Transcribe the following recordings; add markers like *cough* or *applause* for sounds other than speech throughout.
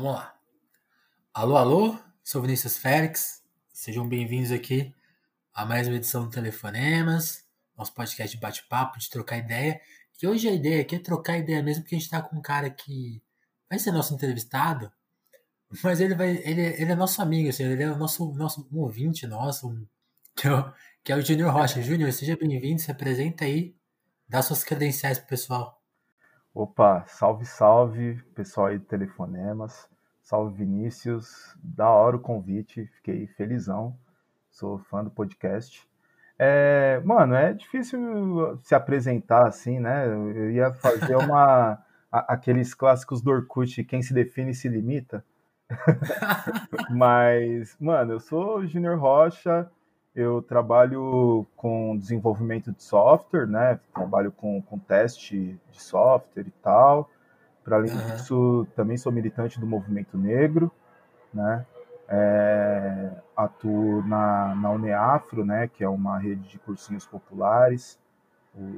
Vamos lá. Alô, alô, sou Vinícius Félix. Sejam bem-vindos aqui a mais uma edição do Telefonemas, nosso podcast de bate-papo, de trocar ideia. E hoje a ideia aqui é trocar ideia mesmo, porque a gente está com um cara que vai ser nosso entrevistado, *laughs* mas ele vai, ele, ele é nosso amigo, assim, ele é nosso, nosso um ouvinte nosso, um, que, é o, é o Júnior Rocha. Júnior, seja bem-vindo, se apresenta aí, dá suas credenciais pro pessoal. Opa, salve, salve, pessoal aí do Telefonemas. Salve, Vinícius. Da hora o convite, fiquei felizão. Sou fã do podcast. É, mano, é difícil se apresentar assim, né? Eu ia fazer *laughs* uma. aqueles clássicos do Orkut, quem se define se limita. *laughs* Mas, mano, eu sou Junior Rocha, eu trabalho com desenvolvimento de software, né? Trabalho com, com teste de software e tal. Para além uhum. disso, também sou militante do movimento negro, né? É, atuo na, na Uneafro, né? Que é uma rede de cursinhos populares,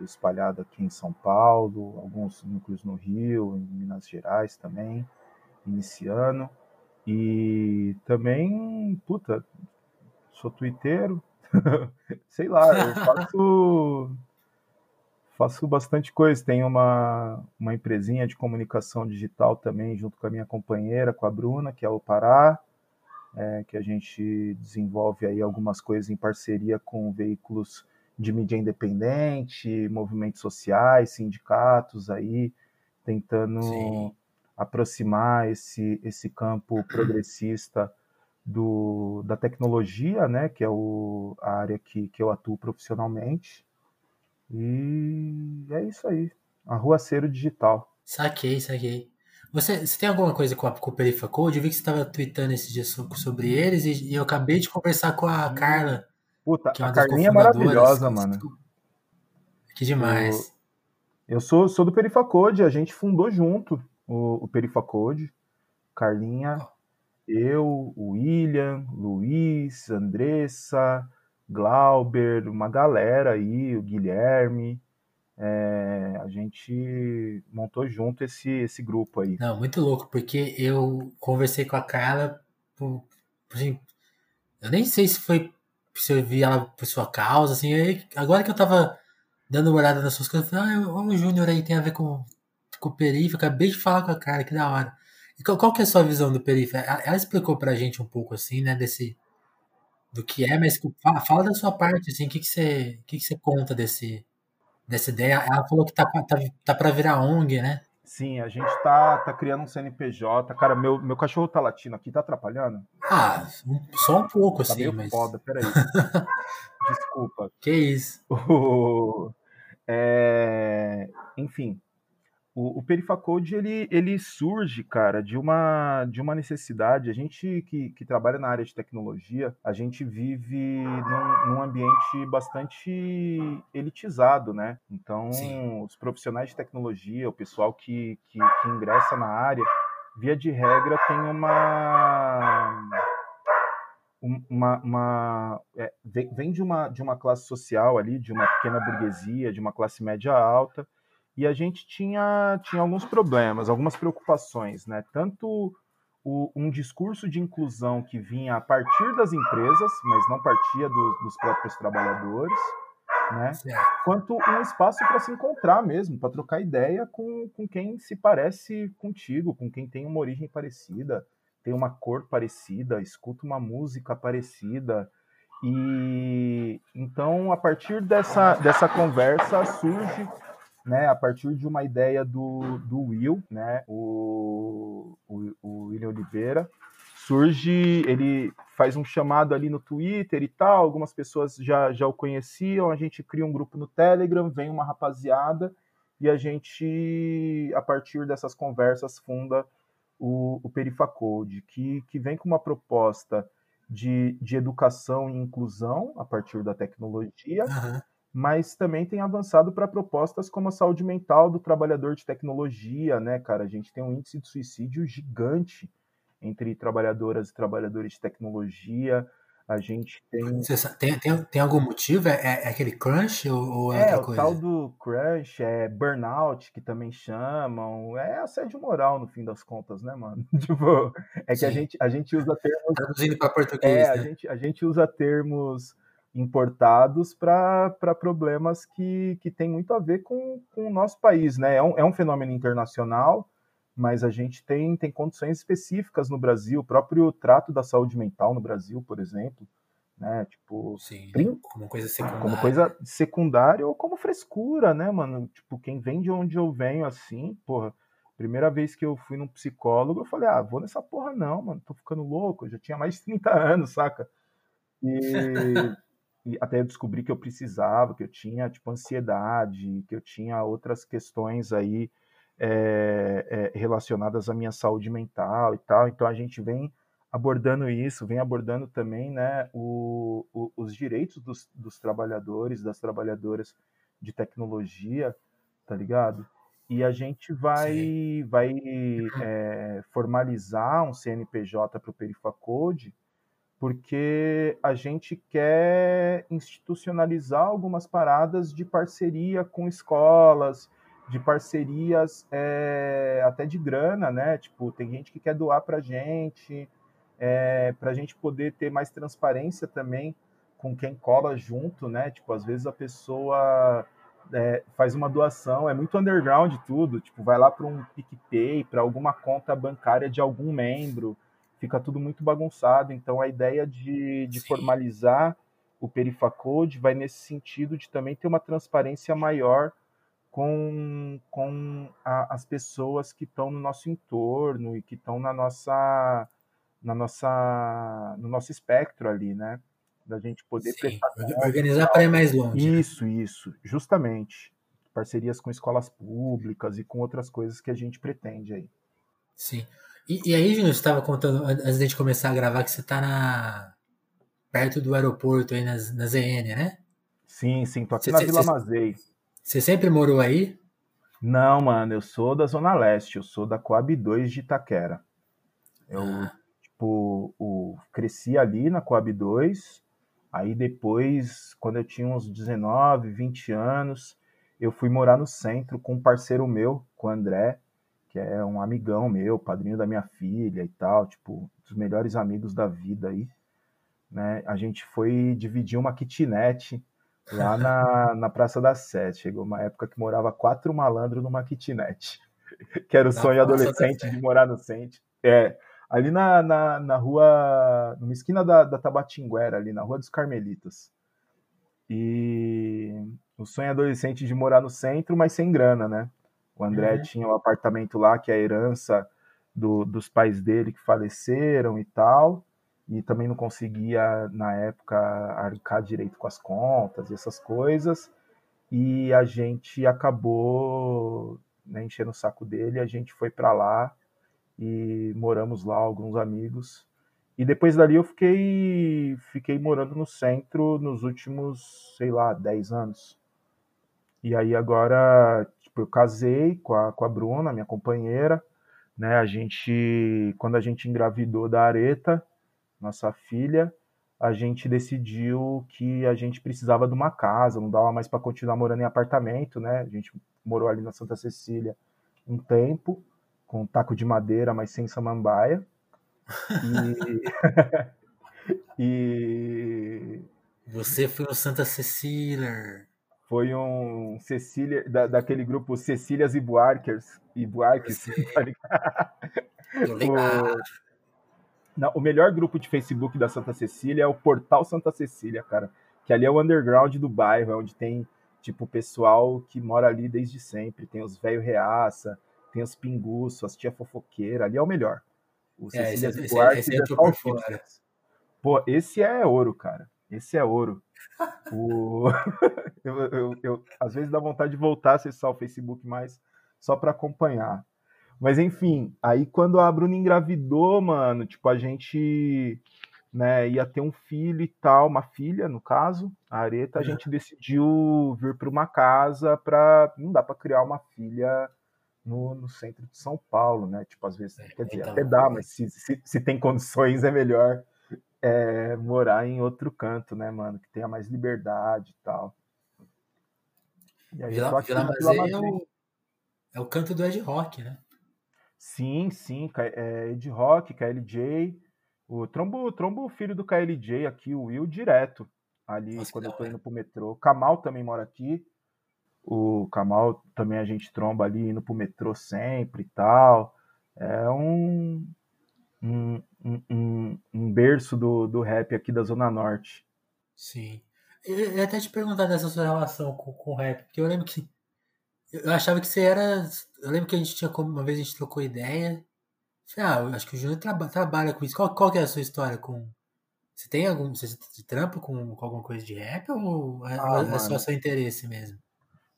espalhada aqui em São Paulo, alguns núcleos no Rio, em Minas Gerais também, iniciando. E também, puta, sou twitteiro, *laughs* Sei lá, eu *laughs* faço faço bastante coisa. Tenho uma, uma empresinha de comunicação digital também, junto com a minha companheira, com a Bruna, que é o Pará, é, que a gente desenvolve aí algumas coisas em parceria com veículos de mídia independente, movimentos sociais, sindicatos aí, tentando Sim. aproximar esse, esse campo progressista do, da tecnologia, né, que é o, a área que, que eu atuo profissionalmente. E é isso aí. Arruaceiro digital. Saquei, saquei. Você, você tem alguma coisa com, a, com o Perifa Code? Eu vi que você estava tweetando esse dia sobre eles e, e, eu acabei de conversar com a Carla. Puta, que é a Carlinha é maravilhosa, mano. Que demais. Eu, eu sou, sou do Perifa Code, a gente fundou junto o, o Perifa Code. Carlinha, eu, William, Luiz, Andressa, Glauber, uma galera aí, o Guilherme. É, a gente montou junto esse, esse grupo aí. Não, muito louco, porque eu conversei com a Carla, assim, eu nem sei se foi se eu vi ela por sua causa, assim, aí, agora que eu tava dando uma olhada nas suas coisas, eu falei, ah, o Júnior aí tem a ver com, com o periférico, acabei de falar com a Carla, que da hora. Qual, que é a sua visão do periférico? Ela, explicou pra gente um pouco assim, né, desse do que é, mas fala, fala da sua parte, assim, o que, que, você, o que, que você conta desse, dessa ideia? Ela falou que tá, tá, tá para virar ONG, né? Sim, a gente tá, tá criando um CNPJ. Cara, meu, meu cachorro tá latindo aqui, tá atrapalhando? Ah, só um pouco, tá assim, meio mas. Foda, peraí. *laughs* Desculpa. Que isso? *laughs* é... Enfim, o, o Perifacode ele, ele surge, cara, de uma, de uma necessidade. A gente que, que trabalha na área de tecnologia, a gente vive num, num ambiente bastante elitizado, né? Então, Sim. os profissionais de tecnologia, o pessoal que, que, que ingressa na área, via de regra, tem uma uma, uma é, vem de uma, de uma classe social ali, de uma pequena burguesia, de uma classe média alta, e a gente tinha, tinha alguns problemas, algumas preocupações, né? Tanto o, um discurso de inclusão que vinha a partir das empresas, mas não partia do, dos próprios trabalhadores, né? Quanto um espaço para se encontrar mesmo, para trocar ideia com, com quem se parece contigo, com quem tem uma origem parecida, tem uma cor parecida, escuta uma música parecida. E então, a partir dessa, dessa conversa, surge né, a partir de uma ideia do, do Will, né, o, o, o William Oliveira, surge, ele faz um chamado ali no Twitter e tal, algumas pessoas já, já o conheciam, a gente cria um grupo no Telegram, vem uma rapaziada e a gente, a partir dessas conversas, funda o, o Perifacode, que, que vem com uma proposta de, de educação e inclusão a partir da tecnologia, uhum mas também tem avançado para propostas como a saúde mental do trabalhador de tecnologia, né, cara? A gente tem um índice de suicídio gigante entre trabalhadoras e trabalhadores de tecnologia. A gente tem. tem, tem, tem algum motivo? É, é, é aquele crunch ou, é, é outra coisa? É, o tal do crunch, é burnout, que também chamam. É assédio moral, no fim das contas, né, mano? *laughs* tipo, é que a gente, a gente usa termos. Traduzindo para português. É, né? a, gente, a gente usa termos importados para problemas que, que tem muito a ver com, com o nosso país, né? É um, é um fenômeno internacional mas a gente tem, tem condições específicas no Brasil, o próprio trato da saúde mental no Brasil, por exemplo, né? Tipo, Sim, como coisa secundária. Como coisa secundária ou como frescura, né, mano? Tipo, quem vem de onde eu venho assim, porra, primeira vez que eu fui num psicólogo, eu falei, ah, vou nessa porra não, mano, tô ficando louco, eu já tinha mais de 30 anos, saca? E, *laughs* e até eu descobri que eu precisava, que eu tinha, tipo, ansiedade, que eu tinha outras questões aí é, é, relacionadas à minha saúde mental e tal. Então a gente vem abordando isso, vem abordando também né, o, o, os direitos dos, dos, trabalhadores, das trabalhadoras de tecnologia, tá ligado? E a gente vai, vai é, formalizar um CNPJ para o Perifacode, porque a gente quer institucionalizar algumas paradas de parceria com escolas, de parcerias é, até de grana, né? Tipo, tem gente que quer doar para gente, é, para a gente poder ter mais transparência também com quem cola junto, né? Tipo, às vezes a pessoa é, faz uma doação, é muito underground tudo, tipo, vai lá para um PicPay, para alguma conta bancária de algum membro, fica tudo muito bagunçado. Então, a ideia de, de formalizar o Perifacode vai nesse sentido de também ter uma transparência maior com, com a, as pessoas que estão no nosso entorno e que estão na nossa, na nossa, no nosso espectro ali, né? Da gente poder Sim, organizar para ir mais longe. Né? Isso, isso, justamente. Parcerias com escolas públicas e com outras coisas que a gente pretende aí. Sim. E, e aí, Júnior, você estava contando, antes de começar a gravar, que você está na... perto do aeroporto aí, na, na ZN, né? Sim, sim, tô aqui você, na Vila você, Mazei. Você sempre morou aí? Não, mano, eu sou da Zona Leste, eu sou da Coab 2 de Itaquera. Eu, ah. tipo, o, cresci ali na Coab 2, aí depois, quando eu tinha uns 19, 20 anos, eu fui morar no centro com um parceiro meu, com o André, que é um amigão meu, padrinho da minha filha e tal, tipo, dos melhores amigos da vida aí. Né? A gente foi dividir uma kitnet lá *laughs* na, na Praça da Sete. Chegou uma época que morava quatro malandros numa kitnet, *laughs* que era o na sonho adolescente de morar no centro. É, ali na, na, na rua, numa esquina da, da Tabatinguera, ali na Rua dos Carmelitas. E o sonho adolescente de morar no centro, mas sem grana, né? O André uhum. tinha um apartamento lá, que é a herança do, dos pais dele que faleceram e tal e também não conseguia, na época, arcar direito com as contas e essas coisas. E a gente acabou né, enchendo o saco dele, a gente foi para lá e moramos lá, alguns amigos. E depois dali eu fiquei, fiquei morando no centro nos últimos, sei lá, 10 anos. E aí agora, eu casei com a, com a Bruna, minha companheira, né? A gente, quando a gente engravidou da Areta, nossa filha, a gente decidiu que a gente precisava de uma casa, não dava mais para continuar morando em apartamento, né? A gente morou ali na Santa Cecília um tempo, com um taco de madeira, mas sem samambaia. E... *laughs* e... Você foi no Santa Cecília. Foi um Cecília, da, daquele grupo Cecílias e Buarques. E Buarques, *laughs* tá ligado? Não, o melhor grupo de Facebook da Santa Cecília é o Portal Santa Cecília, cara. Que ali é o underground do bairro, é onde tem, tipo, pessoal que mora ali desde sempre. Tem os velho reaça, tem os pinguços, as tia fofoqueira. Ali é o melhor. O é, Cecília esse, esse, esse é, é. Pô, esse é ouro, cara. Esse é ouro. *laughs* o... *laughs* eu, eu, eu, às vezes dá vontade de voltar a acessar o Facebook mais só para acompanhar. Mas enfim, aí quando a Bruna engravidou, mano, tipo, a gente né, ia ter um filho e tal, uma filha, no caso, a Areta, a gente decidiu vir para uma casa para não dá para criar uma filha no, no, centro de São Paulo, né? Tipo, às vezes, é, quer dizer, então, até dá, mas se, se, se, tem condições é melhor é, morar em outro canto, né, mano? Que tenha mais liberdade e tal. E aí, Vila, Vila Mazei é o, é o canto do Ed Rock, né? Sim, sim. É Ed Rock, KLJ. O trombo, trombo filho do KLJ aqui, o Will, direto. Ali, Nossa, quando eu tô indo pro metrô. Kamal também mora aqui. O Kamal também a gente tromba ali, indo pro metrô sempre e tal. É um, um, um, um berço do, do rap aqui da Zona Norte. Sim. Eu ia até te perguntar dessa sua relação com, com o rap, porque eu lembro que. Eu achava que você era. Eu lembro que a gente tinha. Uma vez a gente trocou ideia. Falei, ah, eu acho que o Júnior traba, trabalha com isso. Qual, qual que é a sua história com. Você tem algum. Você trampa com, com alguma coisa de rap ou é, ah, é só seu interesse mesmo?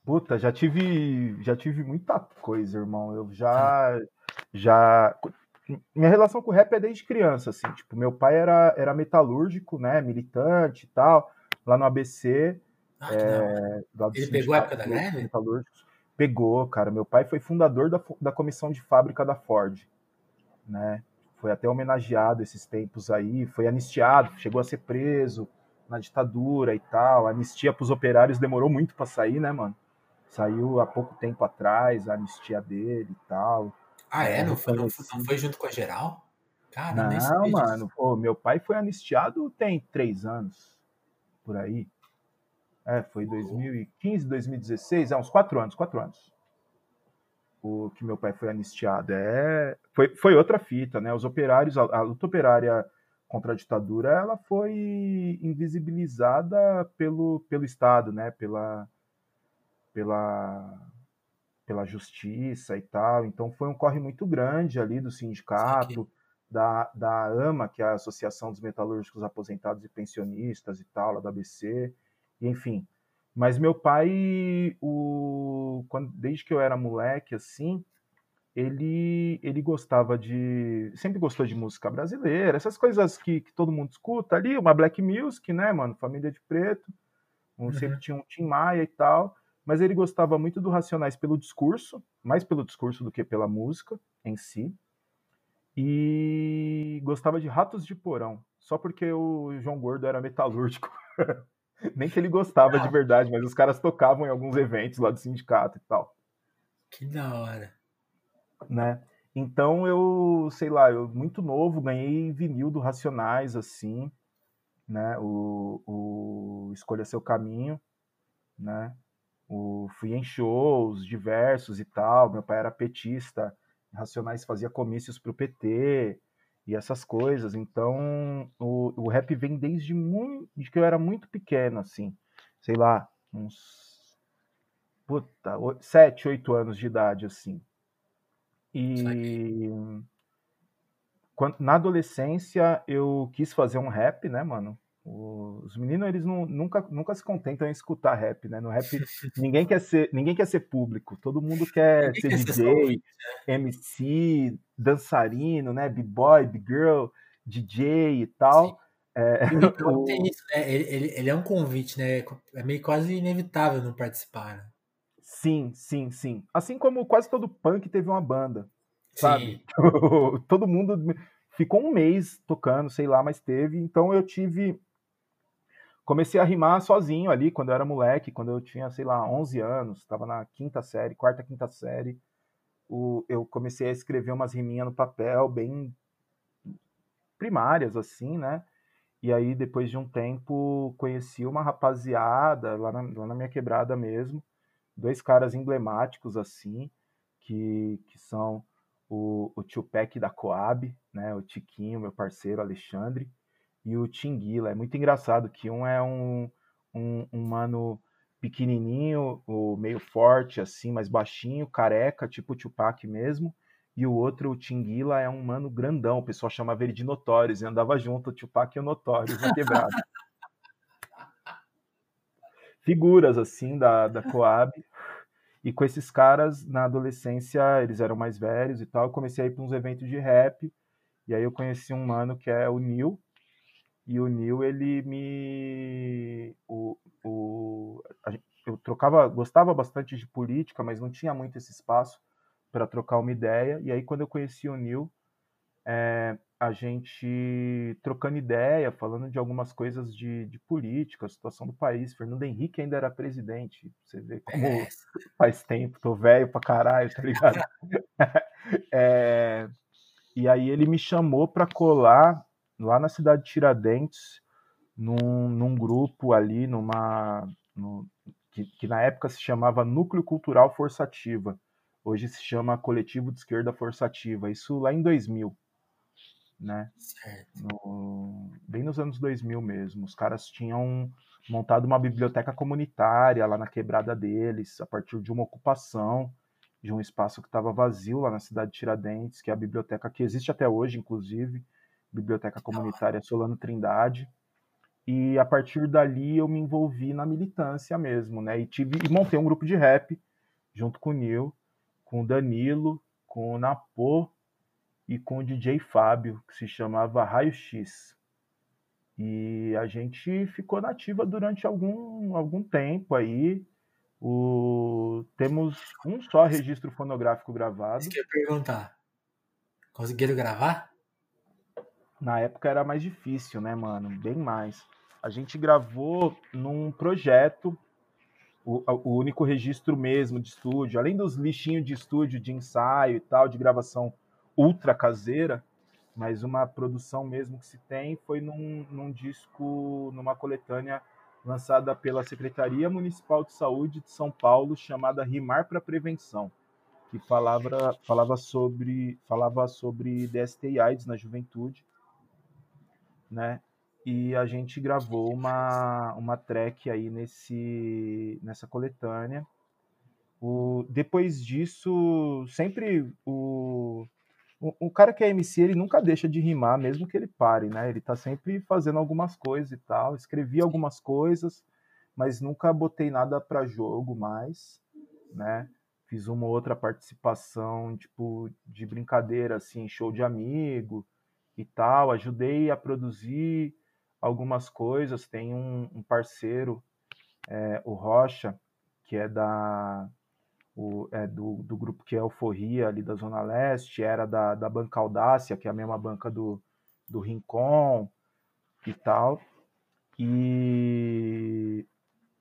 Puta, já tive. Já tive muita coisa, irmão. Eu já. Ah. Já minha relação com o rap é desde criança, assim. Tipo, meu pai era, era metalúrgico, né? Militante e tal, lá no ABC. Ah, é, Ele pegou a época da greve? Pegou, cara. Meu pai foi fundador da, da comissão de fábrica da Ford, né? Foi até homenageado esses tempos aí, foi anistiado, chegou a ser preso na ditadura e tal. A anistia para os operários demorou muito para sair, né, mano? Saiu há pouco tempo atrás a anistia dele e tal. Ah, é? Não foi, não, não foi junto com a geral? Cara, não, mano. Pô, meu pai foi anistiado tem três anos. Por aí. É, foi 2015, 2016, é uns quatro anos, quatro anos. O que meu pai foi anistiado. É, foi, foi outra fita, né? Os operários, a, a luta operária contra a ditadura, ela foi invisibilizada pelo, pelo Estado, né? Pela, pela pela justiça e tal. Então foi um corre muito grande ali do sindicato, da, da AMA, que é a Associação dos Metalúrgicos Aposentados e Pensionistas e tal, lá da ABC, e, enfim. Mas meu pai, o, quando, desde que eu era moleque, assim, ele, ele gostava de. Sempre gostou de música brasileira, essas coisas que, que todo mundo escuta ali, uma black music, né, mano? Família de preto. Um, uhum. Sempre tinha um Tim Maia e tal mas ele gostava muito do Racionais pelo discurso, mais pelo discurso do que pela música em si, e gostava de Ratos de Porão, só porque o João Gordo era metalúrgico. *laughs* Nem que ele gostava de verdade, mas os caras tocavam em alguns eventos lá do sindicato e tal. Que da hora. Né? Então eu, sei lá, eu muito novo ganhei vinil do Racionais assim, né? O, o Escolha seu caminho, né? O, fui em shows diversos e tal. Meu pai era petista, Racionais fazia comícios para o PT e essas coisas. Então, o, o rap vem desde muito, de que eu era muito pequeno, assim, sei lá, uns puta, sete, oito anos de idade, assim. E quando, na adolescência eu quis fazer um rap, né, mano? Os meninos, eles não, nunca, nunca se contentam em escutar rap, né? No rap, *laughs* ninguém quer ser, ninguém quer ser público, todo mundo quer ser quer DJ, ser MC, dançarino, né? B-boy, B-girl, DJ e tal. É, *laughs* o... tem isso, né? Ele, ele, ele, é um convite, né? É meio quase inevitável não participar, né? Sim, sim, sim. Assim como quase todo punk teve uma banda, sabe? *laughs* todo mundo ficou um mês tocando, sei lá, mas teve. Então eu tive comecei a rimar sozinho ali quando eu era moleque, quando eu tinha, sei lá, 11 anos, estava na quinta série, quarta, quinta série. O, eu comecei a escrever umas riminhas no papel, bem primárias, assim, né? E aí, depois de um tempo, conheci uma rapaziada lá na, lá na minha quebrada mesmo, dois caras emblemáticos, assim, que, que são o, o tio Peck da Coab, né? O Tiquinho, meu parceiro, Alexandre, e o Tinguila. É muito engraçado que um é um, um, um mano pequenininho, o meio forte, assim, mais baixinho, careca, tipo Tupac mesmo. E o outro, o Tinguila, é um mano grandão. O pessoal chamava ele de Notórios. E andava junto, o Tupac e o Notórios na quebrada. *laughs* Figuras, assim, da, da Coab. E com esses caras, na adolescência, eles eram mais velhos e tal. Eu comecei a ir para uns eventos de rap. E aí eu conheci um mano que é o Nil, e o Neil, ele me. O, o, eu trocava, gostava bastante de política, mas não tinha muito esse espaço para trocar uma ideia. E aí, quando eu conheci o Neil, é, a gente trocando ideia, falando de algumas coisas de, de política, a situação do país. Fernando Henrique ainda era presidente. Você vê como é. faz tempo, tô velho pra caralho, tá ligado? *laughs* *laughs* é, e aí ele me chamou para colar lá na cidade de Tiradentes, num, num grupo ali, numa. No, que, que na época se chamava Núcleo Cultural Forçativa. Hoje se chama Coletivo de Esquerda Forçativa. Isso lá em 2000 né? No, bem nos anos 2000 mesmo. Os caras tinham montado uma biblioteca comunitária lá na quebrada deles, a partir de uma ocupação de um espaço que estava vazio lá na cidade de Tiradentes, que é a biblioteca que existe até hoje, inclusive, Biblioteca Comunitária Solano Trindade. E a partir dali eu me envolvi na militância mesmo, né? E tive e montei um grupo de rap junto com o Nil, com o Danilo, com o Napô e com o DJ Fábio, que se chamava Raio X. E a gente ficou nativa durante algum, algum tempo aí. O... Temos um só registro fonográfico gravado. Isso que eu ia perguntar. Conseguiram gravar? Na época era mais difícil, né, mano? Bem mais. A gente gravou num projeto, o, o único registro mesmo de estúdio, além dos lixinhos de estúdio, de ensaio e tal, de gravação ultra caseira, mas uma produção mesmo que se tem foi num, num disco, numa coletânea lançada pela Secretaria Municipal de Saúde de São Paulo, chamada Rimar para Prevenção, que falava, falava sobre falava sobre DST e AIDS na juventude, né? E a gente gravou uma, uma track aí nesse, nessa coletânea. O, depois disso, sempre o, o, cara que é MC, ele nunca deixa de rimar, mesmo que ele pare, né? Ele tá sempre fazendo algumas coisas e tal. Escrevi algumas coisas, mas nunca botei nada para jogo mais, né? Fiz uma outra participação, tipo, de brincadeira, assim, show de amigo e tal. Ajudei a produzir algumas coisas. Tem um, um parceiro, é, o Rocha, que é da o, é, do, do grupo que é Euforia, ali da Zona Leste, era da, da banca Audácia, que é a mesma banca do, do Rincon e tal. E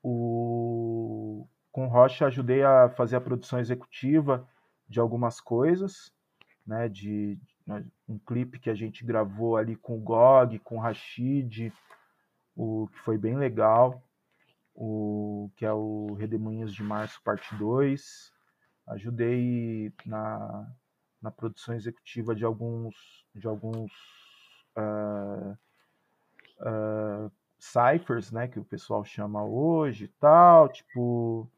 o, com Rocha ajudei a fazer a produção executiva de algumas coisas, né, de, um clipe que a gente gravou ali com o Gog, com o Rashid, o que foi bem legal o que é o Redemoinhos de Março, parte 2. Ajudei na, na produção executiva de alguns, de alguns uh, uh, ciphers, né, que o pessoal chama hoje e tal, tipo,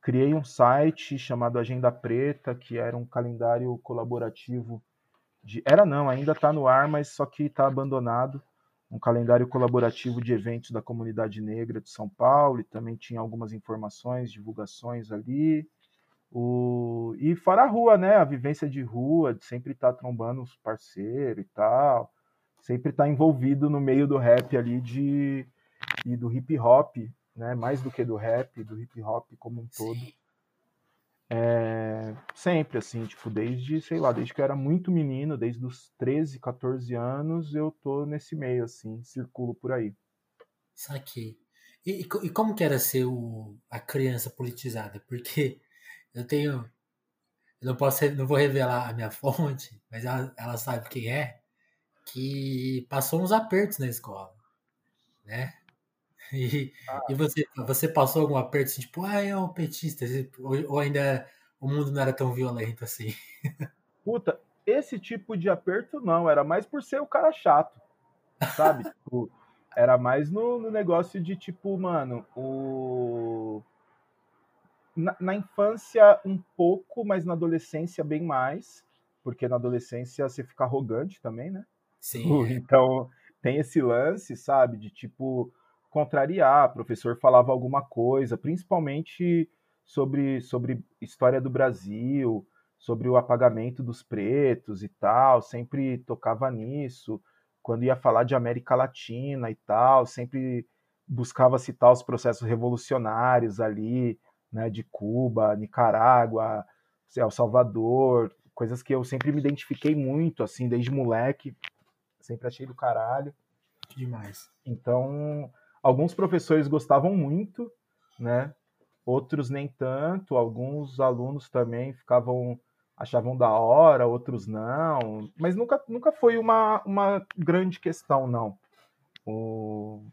criei um site chamado Agenda Preta, que era um calendário colaborativo de, era não, ainda está no ar, mas só que está abandonado, um calendário colaborativo de eventos da comunidade negra de São Paulo, e também tinha algumas informações, divulgações ali. O... E fora a rua, né? A vivência de rua, de sempre estar tá trombando os parceiros e tal, sempre estar tá envolvido no meio do rap ali de... e do hip hop, né? Mais do que do rap, do hip hop como um todo. É, sempre, assim, tipo, desde, sei lá, desde que eu era muito menino, desde os 13, 14 anos, eu tô nesse meio, assim, circulo por aí. Saquei. E, e, como que era ser o, a criança politizada? Porque eu tenho. Eu não posso, não vou revelar a minha *laughs* fonte, mas ela, ela sabe quem é, que passou uns apertos na escola, né? *laughs* E, ah. e você, você passou algum aperto assim, tipo, ah, é um petista, ou, ou ainda o mundo não era tão violento assim? Puta, esse tipo de aperto não, era mais por ser o cara chato, sabe? *laughs* tipo, era mais no, no, negócio de tipo, mano, o. Na, na, infância um pouco, mas na adolescência bem mais, porque na adolescência você fica arrogante também, né? Sim. Então tem esse lance, sabe? De tipo, contrariar, o professor falava alguma coisa, principalmente sobre, sobre história do Brasil, sobre o apagamento dos pretos e tal, sempre tocava nisso. Quando ia falar de América Latina e tal, sempre buscava citar os processos revolucionários ali, né, de Cuba, Nicarágua, El Salvador, coisas que eu sempre me identifiquei muito, assim, desde moleque, sempre achei do caralho. Demais. Então, alguns professores gostavam muito, né? Outros nem tanto, alguns alunos também ficavam achavam da hora, outros não, mas nunca, nunca foi uma, uma grande questão, não. O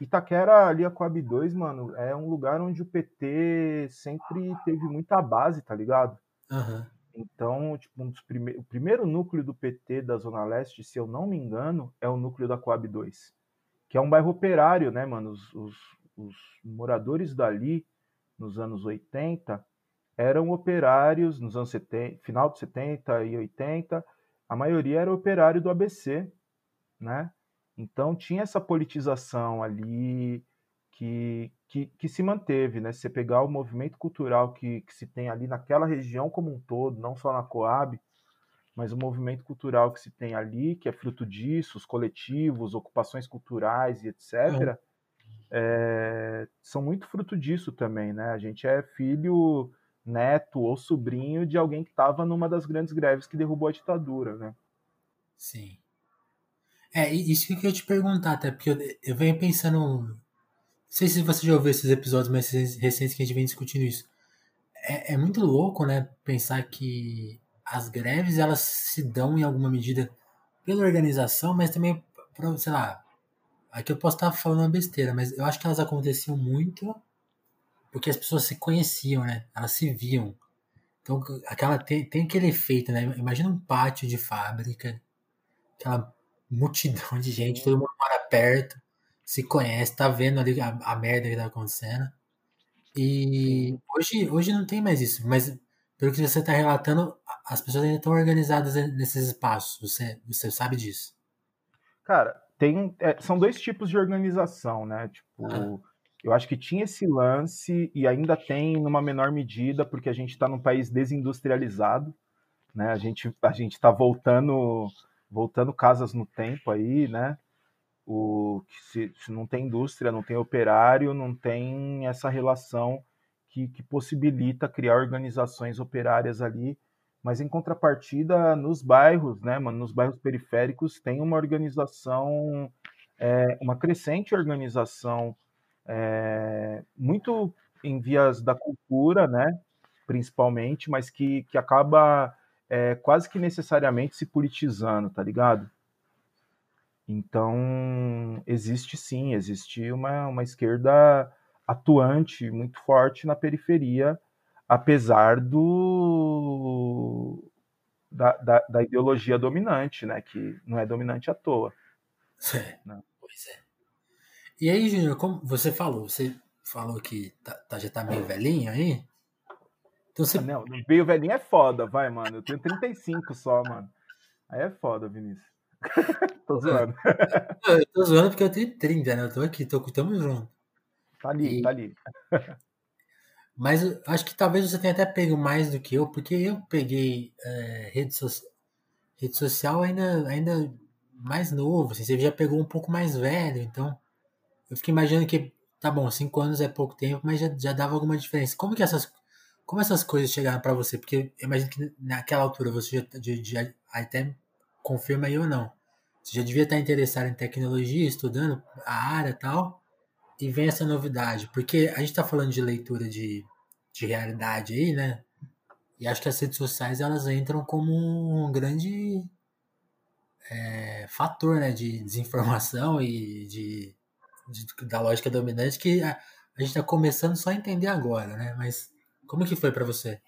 Itaquera, ali a Coab 2, mano, é um lugar onde o PT sempre teve muita base, tá ligado? Uhum. Então, tipo, um dos prime... o primeiro núcleo do PT da Zona Leste, se eu não me engano, é o núcleo da Coab 2, que é um bairro operário, né, mano? Os, os, os moradores dali, nos anos 80, eram operários, nos anos 70, final de 70 e 80, a maioria era operário do ABC, né? Então tinha essa politização ali que, que, que se manteve, né? Se você pegar o movimento cultural que, que se tem ali naquela região como um todo, não só na Coab, mas o movimento cultural que se tem ali, que é fruto disso, os coletivos, ocupações culturais e etc., é, são muito fruto disso também, né? A gente é filho, neto ou sobrinho de alguém que estava numa das grandes greves que derrubou a ditadura, né? Sim. É, isso que eu queria te perguntar, até porque eu, eu venho pensando. Não sei se você já ouviu esses episódios mais recentes que a gente vem discutindo isso. É, é muito louco, né? Pensar que as greves elas se dão em alguma medida pela organização, mas também, por, sei lá. Aqui eu posso estar falando uma besteira, mas eu acho que elas aconteciam muito porque as pessoas se conheciam, né? Elas se viam. Então, aquela tem, tem aquele efeito, né? Imagina um pátio de fábrica, aquela multidão de gente, todo mundo mora perto, se conhece, tá vendo ali a, a merda que tá acontecendo. E hoje, hoje não tem mais isso, mas pelo que você está relatando, as pessoas ainda estão organizadas nesses espaços, você, você sabe disso. Cara, tem, é, são dois tipos de organização, né? Tipo, ah. eu acho que tinha esse lance e ainda tem numa menor medida, porque a gente está num país desindustrializado, né? A gente a gente está voltando voltando casas no tempo aí, né? O, se, se não tem indústria, não tem operário, não tem essa relação que, que possibilita criar organizações operárias ali, mas em contrapartida, nos bairros, né, mano, nos bairros periféricos, tem uma organização, é, uma crescente organização, é, muito em vias da cultura, né, principalmente, mas que, que acaba é, quase que necessariamente se politizando, tá ligado? Então, existe sim, existe uma, uma esquerda atuante muito forte na periferia, apesar do da, da, da, ideologia dominante, né? Que não é dominante à toa. É, né? Pois é. E aí, Júnior, como você falou, você falou que tá, tá, já tá meio velhinho aí? Então você... Não, veio velhinho é foda, vai, mano. Eu tenho 35 só, mano. Aí é foda, Vinícius. *laughs* tô *laughs* zoando. eu tô zoando porque eu tenho 30, né? Eu tô aqui, tô, tamo junto. Tá ali, e... tá ali. *laughs* Mas acho que talvez você tenha até pego mais do que eu, porque eu peguei é, rede, so... rede social ainda, ainda mais novo, assim, você já pegou um pouco mais velho, então eu fiquei imaginando que, tá bom, 5 anos é pouco tempo, mas já, já dava alguma diferença. Como que essas como essas coisas chegaram para você? Porque eu imagino que naquela altura você já, já, até confirma aí ou não. Você já devia estar interessado em tecnologia, estudando a área e tal, e vem essa novidade. Porque a gente está falando de leitura de, de realidade aí, né? E acho que as redes sociais elas entram como um grande é, fator né, de desinformação e de, de, da lógica dominante que a, a gente está começando só a entender agora, né? Mas como que foi para você?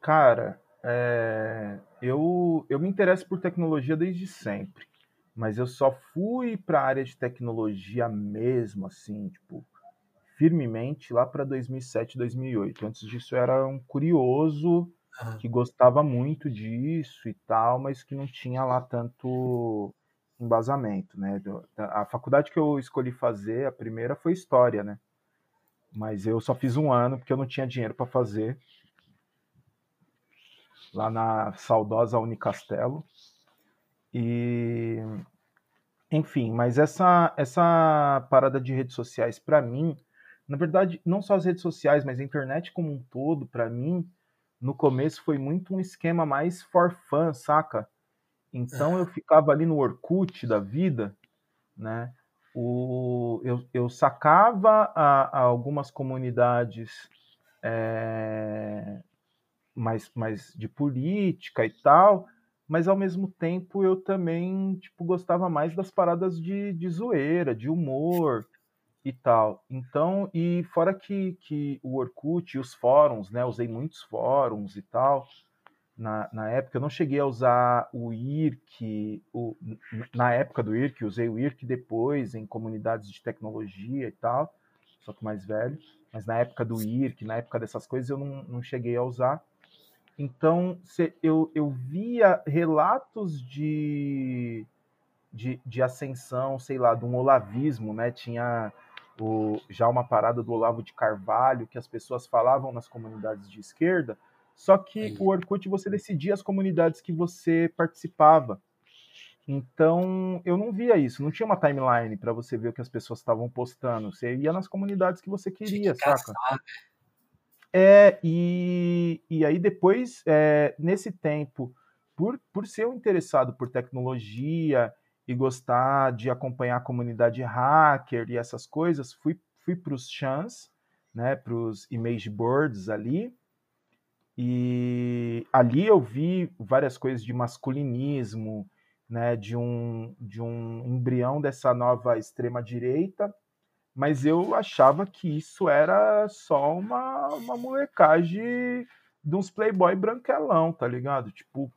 Cara, é, eu, eu me interesso por tecnologia desde sempre, mas eu só fui para a área de tecnologia mesmo, assim, tipo, firmemente lá para 2007, 2008. Antes disso eu era um curioso que gostava muito disso e tal, mas que não tinha lá tanto embasamento, né? A faculdade que eu escolhi fazer, a primeira foi história, né? mas eu só fiz um ano porque eu não tinha dinheiro para fazer lá na saudosa Unicastelo. E enfim, mas essa essa parada de redes sociais para mim, na verdade, não só as redes sociais, mas a internet como um todo, para mim, no começo foi muito um esquema mais for fun, saca? Então eu ficava ali no Orkut da vida, né? O, eu, eu sacava a, a algumas comunidades é, mais, mais de política e tal, mas ao mesmo tempo eu também tipo, gostava mais das paradas de, de zoeira, de humor e tal. Então, e fora que, que o Orkut e os fóruns, né? Usei muitos fóruns e tal. Na, na época, eu não cheguei a usar o IRC, o, na época do IRC, usei o IRC depois em comunidades de tecnologia e tal, só que mais velho. Mas na época do IRC, na época dessas coisas, eu não, não cheguei a usar. Então, eu, eu via relatos de, de, de ascensão, sei lá, de um olavismo, né? Tinha o, já uma parada do Olavo de Carvalho, que as pessoas falavam nas comunidades de esquerda, só que o Orkut você decidia as comunidades que você participava. Então, eu não via isso, não tinha uma timeline para você ver o que as pessoas estavam postando. Você ia nas comunidades que você queria, que saca? Né? É, e, e aí depois, é, nesse tempo, por, por ser um interessado por tecnologia e gostar de acompanhar a comunidade hacker e essas coisas, fui, fui para os chans, né, para os image boards ali, e ali eu vi várias coisas de masculinismo, né, de um, de um embrião dessa nova extrema-direita, mas eu achava que isso era só uma, uma molecagem de uns playboy branquelão, tá ligado? Tipo,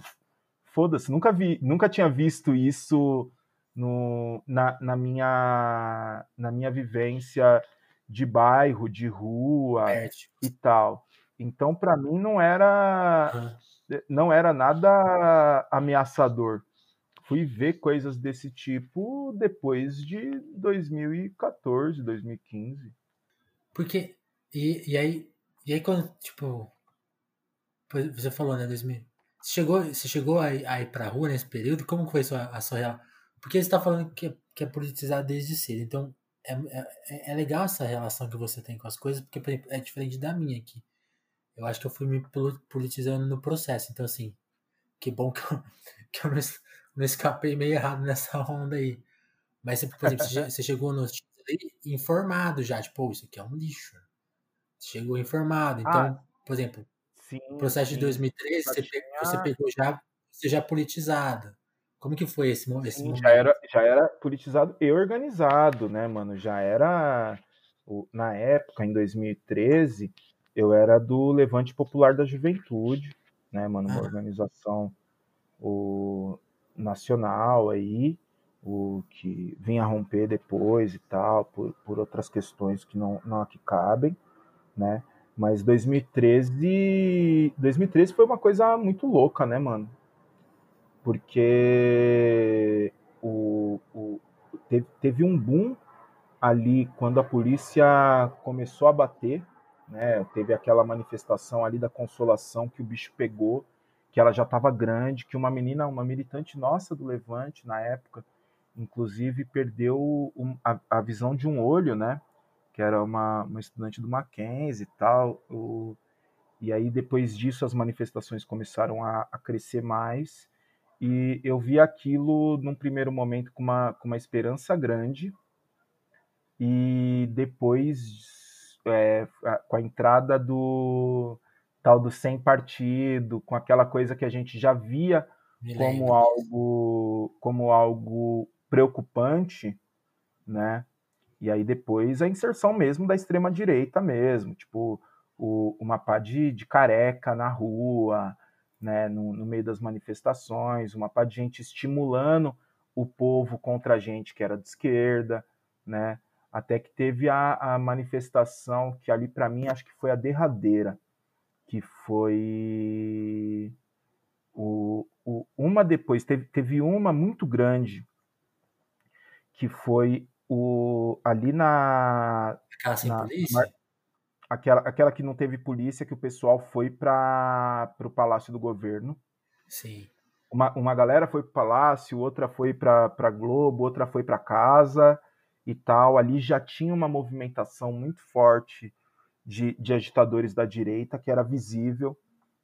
foda-se, nunca vi, nunca tinha visto isso no, na, na, minha, na minha vivência de bairro, de rua e tal. Então, para mim, não era, não era nada ameaçador. Fui ver coisas desse tipo depois de 2014, 2015. Porque, e, e aí, e aí quando, tipo, você falou, né, 2000, você chegou, você chegou a, a ir pra rua nesse período? Como foi a sua, a sua real? Porque você está falando que, é, que é politizado desde cedo, então é, é, é, legal essa relação que você tem com as coisas, porque, por exemplo, é diferente da minha aqui. Eu acho que eu fui me politizando no processo, então, assim, que bom que eu, *laughs* que eu não, *laughs* não escapei meio errado nessa *laughs* onda aí. Mas, por exemplo, você *laughs* chegou no informado já, tipo, isso aqui é um lixo. Você chegou informado. Então, ah, por exemplo, sim, processo sim. de 2013, você, tinha... você pegou já, você já politizado. Como que foi esse, esse Sim, Já era, já era politizado e organizado, né, mano? Já era. Na época, em 2013, eu era do Levante Popular da Juventude, né, mano? Uma ah. organização o, nacional aí, o que vinha romper depois e tal, por, por outras questões que não, não aqui cabem, né? Mas 2013, 2013 foi uma coisa muito louca, né, mano? porque o, o, teve, teve um boom ali quando a polícia começou a bater, né? Teve aquela manifestação ali da consolação que o bicho pegou, que ela já estava grande, que uma menina, uma militante nossa do Levante na época, inclusive perdeu a, a, visão de um olho, né? Que era uma, uma estudante do Mackenzie e tal. O, e aí depois disso as manifestações começaram a, a crescer mais e eu vi aquilo num primeiro momento com uma, com uma esperança grande, e depois, é, com a entrada do tal do sem partido, com aquela coisa que a gente já via como algo, como algo preocupante, né? E aí depois a inserção mesmo da extrema direita mesmo, tipo o, uma pá de, de careca na rua, né, no, no, meio das manifestações, uma parte de gente estimulando o povo contra a gente que era de esquerda, né, até que teve a, a manifestação que ali para mim acho que foi a derradeira, que foi o, o, uma depois, teve, teve uma muito grande, que foi o, ali na... Aquela sem na, polícia? aquela, aquela que não teve polícia, que o pessoal foi para o Palácio do Governo. Sim. Uma, uma galera foi para o Palácio, outra foi para Globo, outra foi para casa e tal. Ali já tinha uma movimentação muito forte de, de agitadores da direita, que era visível,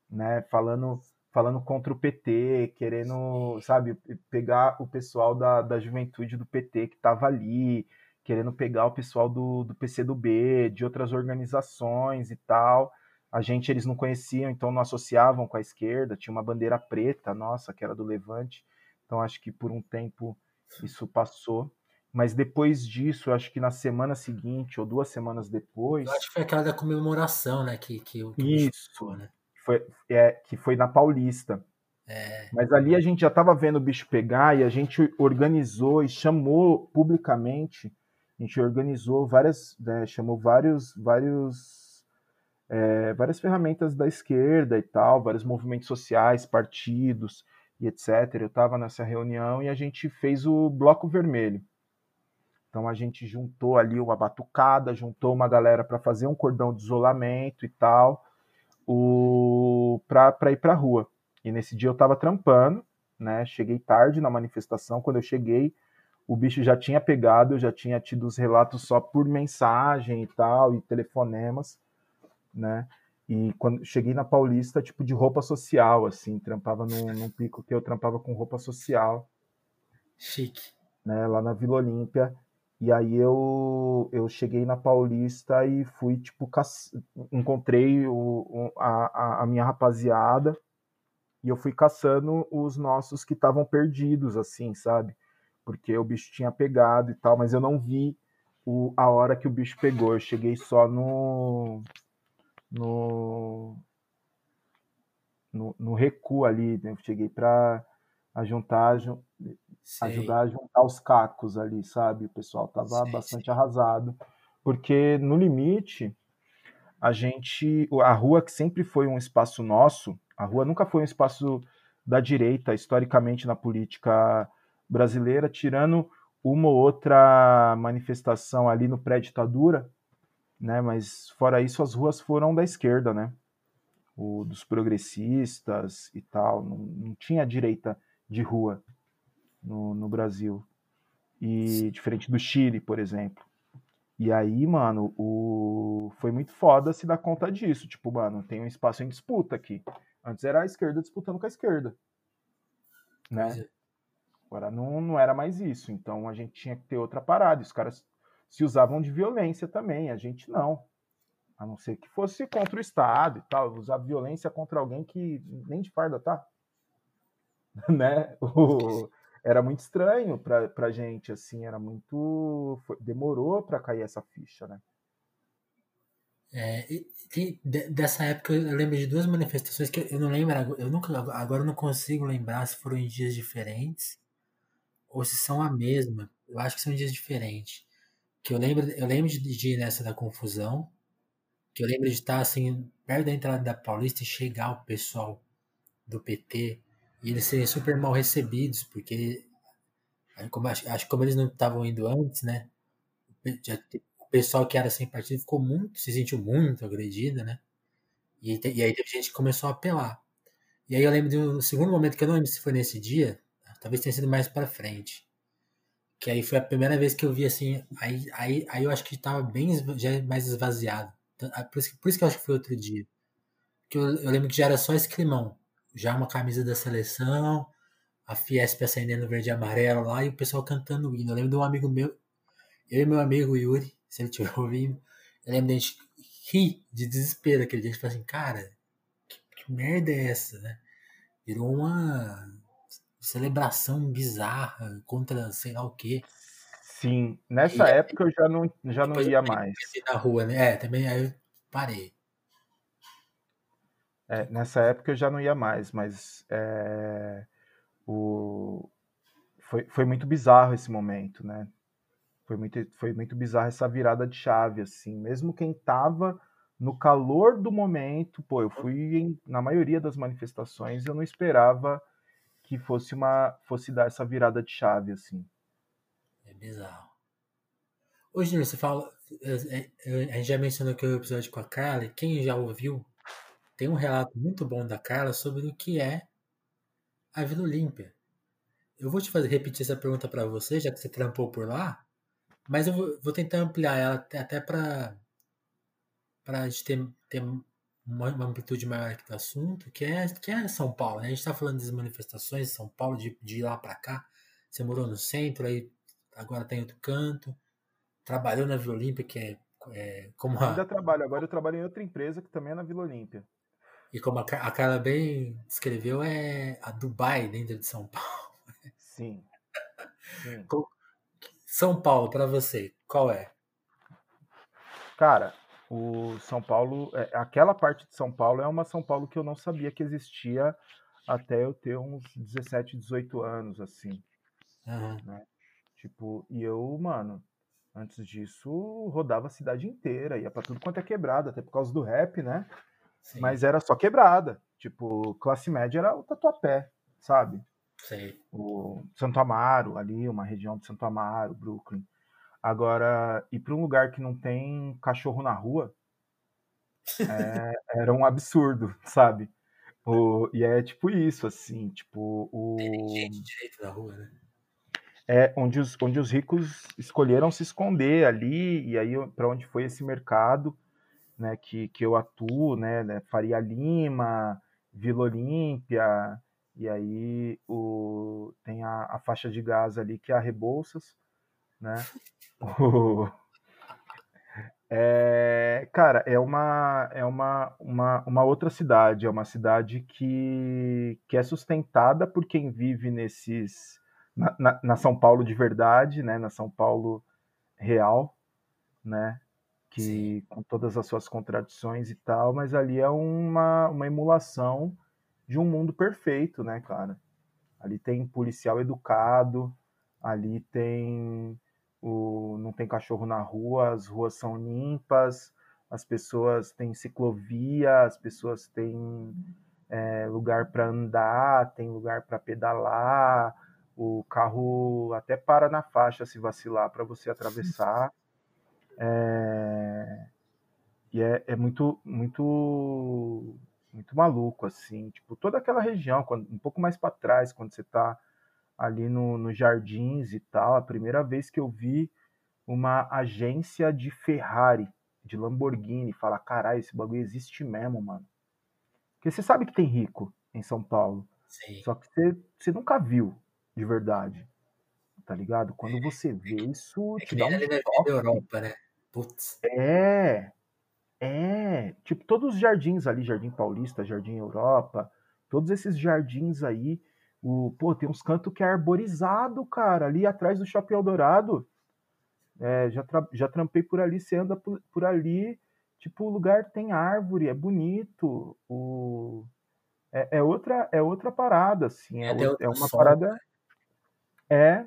né? Falando, falando contra o PT, querendo, sabe, pegar o pessoal da, da juventude do PT que estava ali, querendo pegar o pessoal do, do PCdoB, de outras organizações e tal. A gente eles não conheciam, então não associavam com a esquerda. Tinha uma bandeira preta, nossa, que era do Levante. Então acho que por um tempo isso passou. Mas depois disso, acho que na semana seguinte ou duas semanas depois. Eu acho que foi aquela da comemoração, né? Que, que, que isso. né? Foi, é, que foi na Paulista. É. Mas ali a gente já estava vendo o bicho pegar e a gente organizou e chamou publicamente. A gente organizou várias, né, chamou vários, vários, é, várias ferramentas da esquerda e tal, vários movimentos sociais, partidos e etc. Eu estava nessa reunião e a gente fez o bloco vermelho. Então a gente juntou ali uma batucada, juntou uma galera para fazer um cordão de isolamento e tal para ir para a rua. E nesse dia eu estava trampando, né? Cheguei tarde na manifestação. Quando eu cheguei, o bicho já tinha pegado, eu já tinha tido os relatos só por mensagem e tal, e telefonemas, né? E quando cheguei na Paulista, tipo de roupa social, assim, trampava num, num pico que eu trampava com roupa social. Chique. Né, lá na Vila Olímpia. E aí eu, eu cheguei na Paulista e fui, tipo, encontrei o, a, a minha rapaziada e eu fui caçando os nossos que estavam perdidos, assim, sabe? Porque o bicho tinha pegado e tal, mas eu não vi o, a hora que o bicho pegou. Eu cheguei só no. no. no, no recuo ali, né? Eu cheguei para a juntar, ajudar a juntar os cacos ali, sabe? O pessoal tava sim, bastante sim. arrasado, porque no limite a gente, a rua que sempre foi um espaço nosso, a rua nunca foi um espaço da direita historicamente na política brasileira, tirando uma ou outra manifestação ali no pré-ditadura, né? Mas fora isso, as ruas foram da esquerda, né? O, dos progressistas e tal, não, não tinha direita de rua no, no Brasil. E diferente do Chile, por exemplo. E aí, mano, o... foi muito foda se dar conta disso. Tipo, mano, tem um espaço em disputa aqui. Antes era a esquerda disputando com a esquerda. Né? É. Agora não, não era mais isso. Então a gente tinha que ter outra parada. Os caras se usavam de violência também. A gente não. A não ser que fosse contra o Estado e tal. Usar violência contra alguém que nem de farda tá. *laughs* né? O, era muito estranho pra, pra gente, assim, era muito. Foi, demorou para cair essa ficha, né? É, e dessa época eu lembro de duas manifestações que eu não lembro, eu nunca, agora eu não consigo lembrar se foram em dias diferentes ou se são a mesma. Eu acho que são dias diferentes. Que eu lembro, eu lembro de, de ir nessa da confusão, que eu lembro de estar assim perto da entrada da Paulista e chegar o pessoal do PT e eles serem super mal recebidos, porque como, acho, que como eles não estavam indo antes, né? Já, o pessoal que era sem partido ficou muito, se sentiu muito agredido, né? E, e aí teve gente começou a apelar. E aí eu lembro de um segundo momento que eu não lembro se foi nesse dia, talvez tenha sido mais para frente. Que aí foi a primeira vez que eu vi assim, aí, aí, aí eu acho que estava bem já mais esvaziado. Então, por isso, por isso que eu acho que foi outro dia. Que eu, eu lembro que já era só esse climão já uma camisa da seleção, a Fiesp acendendo verde e amarelo lá e o pessoal cantando o hino. Eu lembro de um amigo meu, eu e meu amigo Yuri, se ele estiver *laughs* ouvindo, eu lembro de a gente rir de desespero aquele dia. A gente falou assim, cara, que, que merda é essa, né? Virou uma celebração bizarra contra sei lá o quê. Sim, nessa e, época eu já não, já não ia mais. Na rua, né? É, também aí eu parei. É, nessa época eu já não ia mais, mas é, o, foi, foi muito bizarro esse momento, né? Foi muito, foi muito bizarro essa virada de chave, assim. Mesmo quem tava no calor do momento, pô, eu fui em, na maioria das manifestações, eu não esperava que fosse uma fosse dar essa virada de chave, assim. É bizarro. Júnior, você fala. A gente já mencionou que o episódio com a Carly. Quem já ouviu tem um relato muito bom da Carla sobre o que é a Vila Olímpia. Eu vou te fazer repetir essa pergunta para você, já que você trampou por lá, mas eu vou, vou tentar ampliar ela até para para ter, ter uma, amplitude maior aqui do assunto, que é, que é São Paulo. Né? A gente está falando das manifestações de São Paulo, de, de ir lá para cá. Você morou no centro, aí agora está em outro canto. Trabalhou na Vila Olímpia, que é, é como a... Ainda trabalho, agora eu trabalho em outra empresa que também é na Vila Olímpia. E como a, Carla bem descreveu, é a Dubai dentro de São *laughs* Paulo. Sim. Sim. São Paulo, para você, qual é? Cara, o São Paulo, é, aquela parte de São Paulo é uma São Paulo que eu não sabia que existia até eu ter uns 17, 18 anos, assim. Uhum. Né? Tipo, e eu, mano, antes disso, rodava a cidade inteira, ia pra tudo quanto é quebrada, até por causa do rap, né? Sim. Mas era só quebrada. Tipo, classe média era o tatuapé, sabe? Sim. O Santo Amaro, ali, uma região de Santo Amaro, Brooklyn. Agora, ir para um lugar que não tem cachorro na rua *laughs* é, era um absurdo, sabe? O, e é tipo isso, assim, tipo, o. Tem direito na rua, né? É onde os, onde os ricos escolheram se esconder ali, e aí para onde foi esse mercado, né, que, que eu atuo, né, né Faria Lima, Vila Olímpia, e aí o, tem a, a faixa de gás ali que é a Rebouças, né? *laughs* O, é, cara, é uma é uma, uma, uma outra cidade, é uma cidade que, que é sustentada por quem vive nesses na, na, na São Paulo de verdade, né? Na São Paulo real, né? Que Sim. com todas as suas contradições e tal, mas ali é uma, uma emulação de um mundo perfeito, né, cara? Ali tem policial educado, ali tem o não tem cachorro na rua, as ruas são limpas, as pessoas têm ciclovia, as pessoas têm é, lugar para andar, tem lugar para pedalar, o carro até para na faixa se vacilar para você atravessar. É, e é, é muito, muito muito maluco, assim, tipo, toda aquela região, quando, um pouco mais para trás, quando você tá ali no, no Jardins e tal, a primeira vez que eu vi uma agência de Ferrari, de Lamborghini, falar, caralho, esse bagulho existe mesmo, mano. Porque você sabe que tem rico em São Paulo, Sim. só que você, você nunca viu de verdade, tá ligado? Quando é. você vê isso, é te dá um choque. Europa, né? Putz. É, é, tipo, todos os jardins ali, Jardim Paulista, Jardim Europa, todos esses jardins aí, o, pô, tem uns cantos que é arborizado, cara, ali atrás do Shopping Eldorado. É, já, tra já trampei por ali, você anda por, por, ali, tipo, o lugar tem árvore, é bonito, o... É, é outra, é outra parada, assim, é, é, é uma sol. parada... É,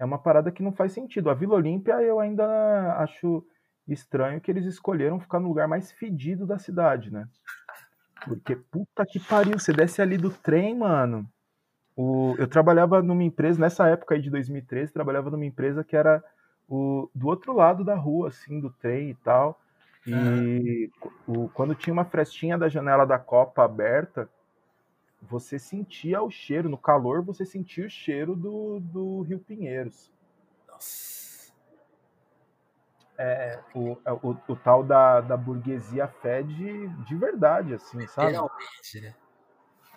é uma parada que não faz sentido. A Vila Olímpia eu ainda acho estranho que eles escolheram ficar no lugar mais fedido da cidade, né? Porque puta que pariu, você desce ali do trem, mano. O, eu trabalhava numa empresa, nessa época aí de 2013, trabalhava numa empresa que era o, do outro lado da rua, assim, do trem e tal. E o, quando tinha uma frestinha da janela da copa aberta, você sentia o cheiro, no calor você sentia o cheiro do, do Rio Pinheiros. Nossa é, o, é, o, o, tal da, da burguesia fede de verdade, assim, sabe? Realmente, né?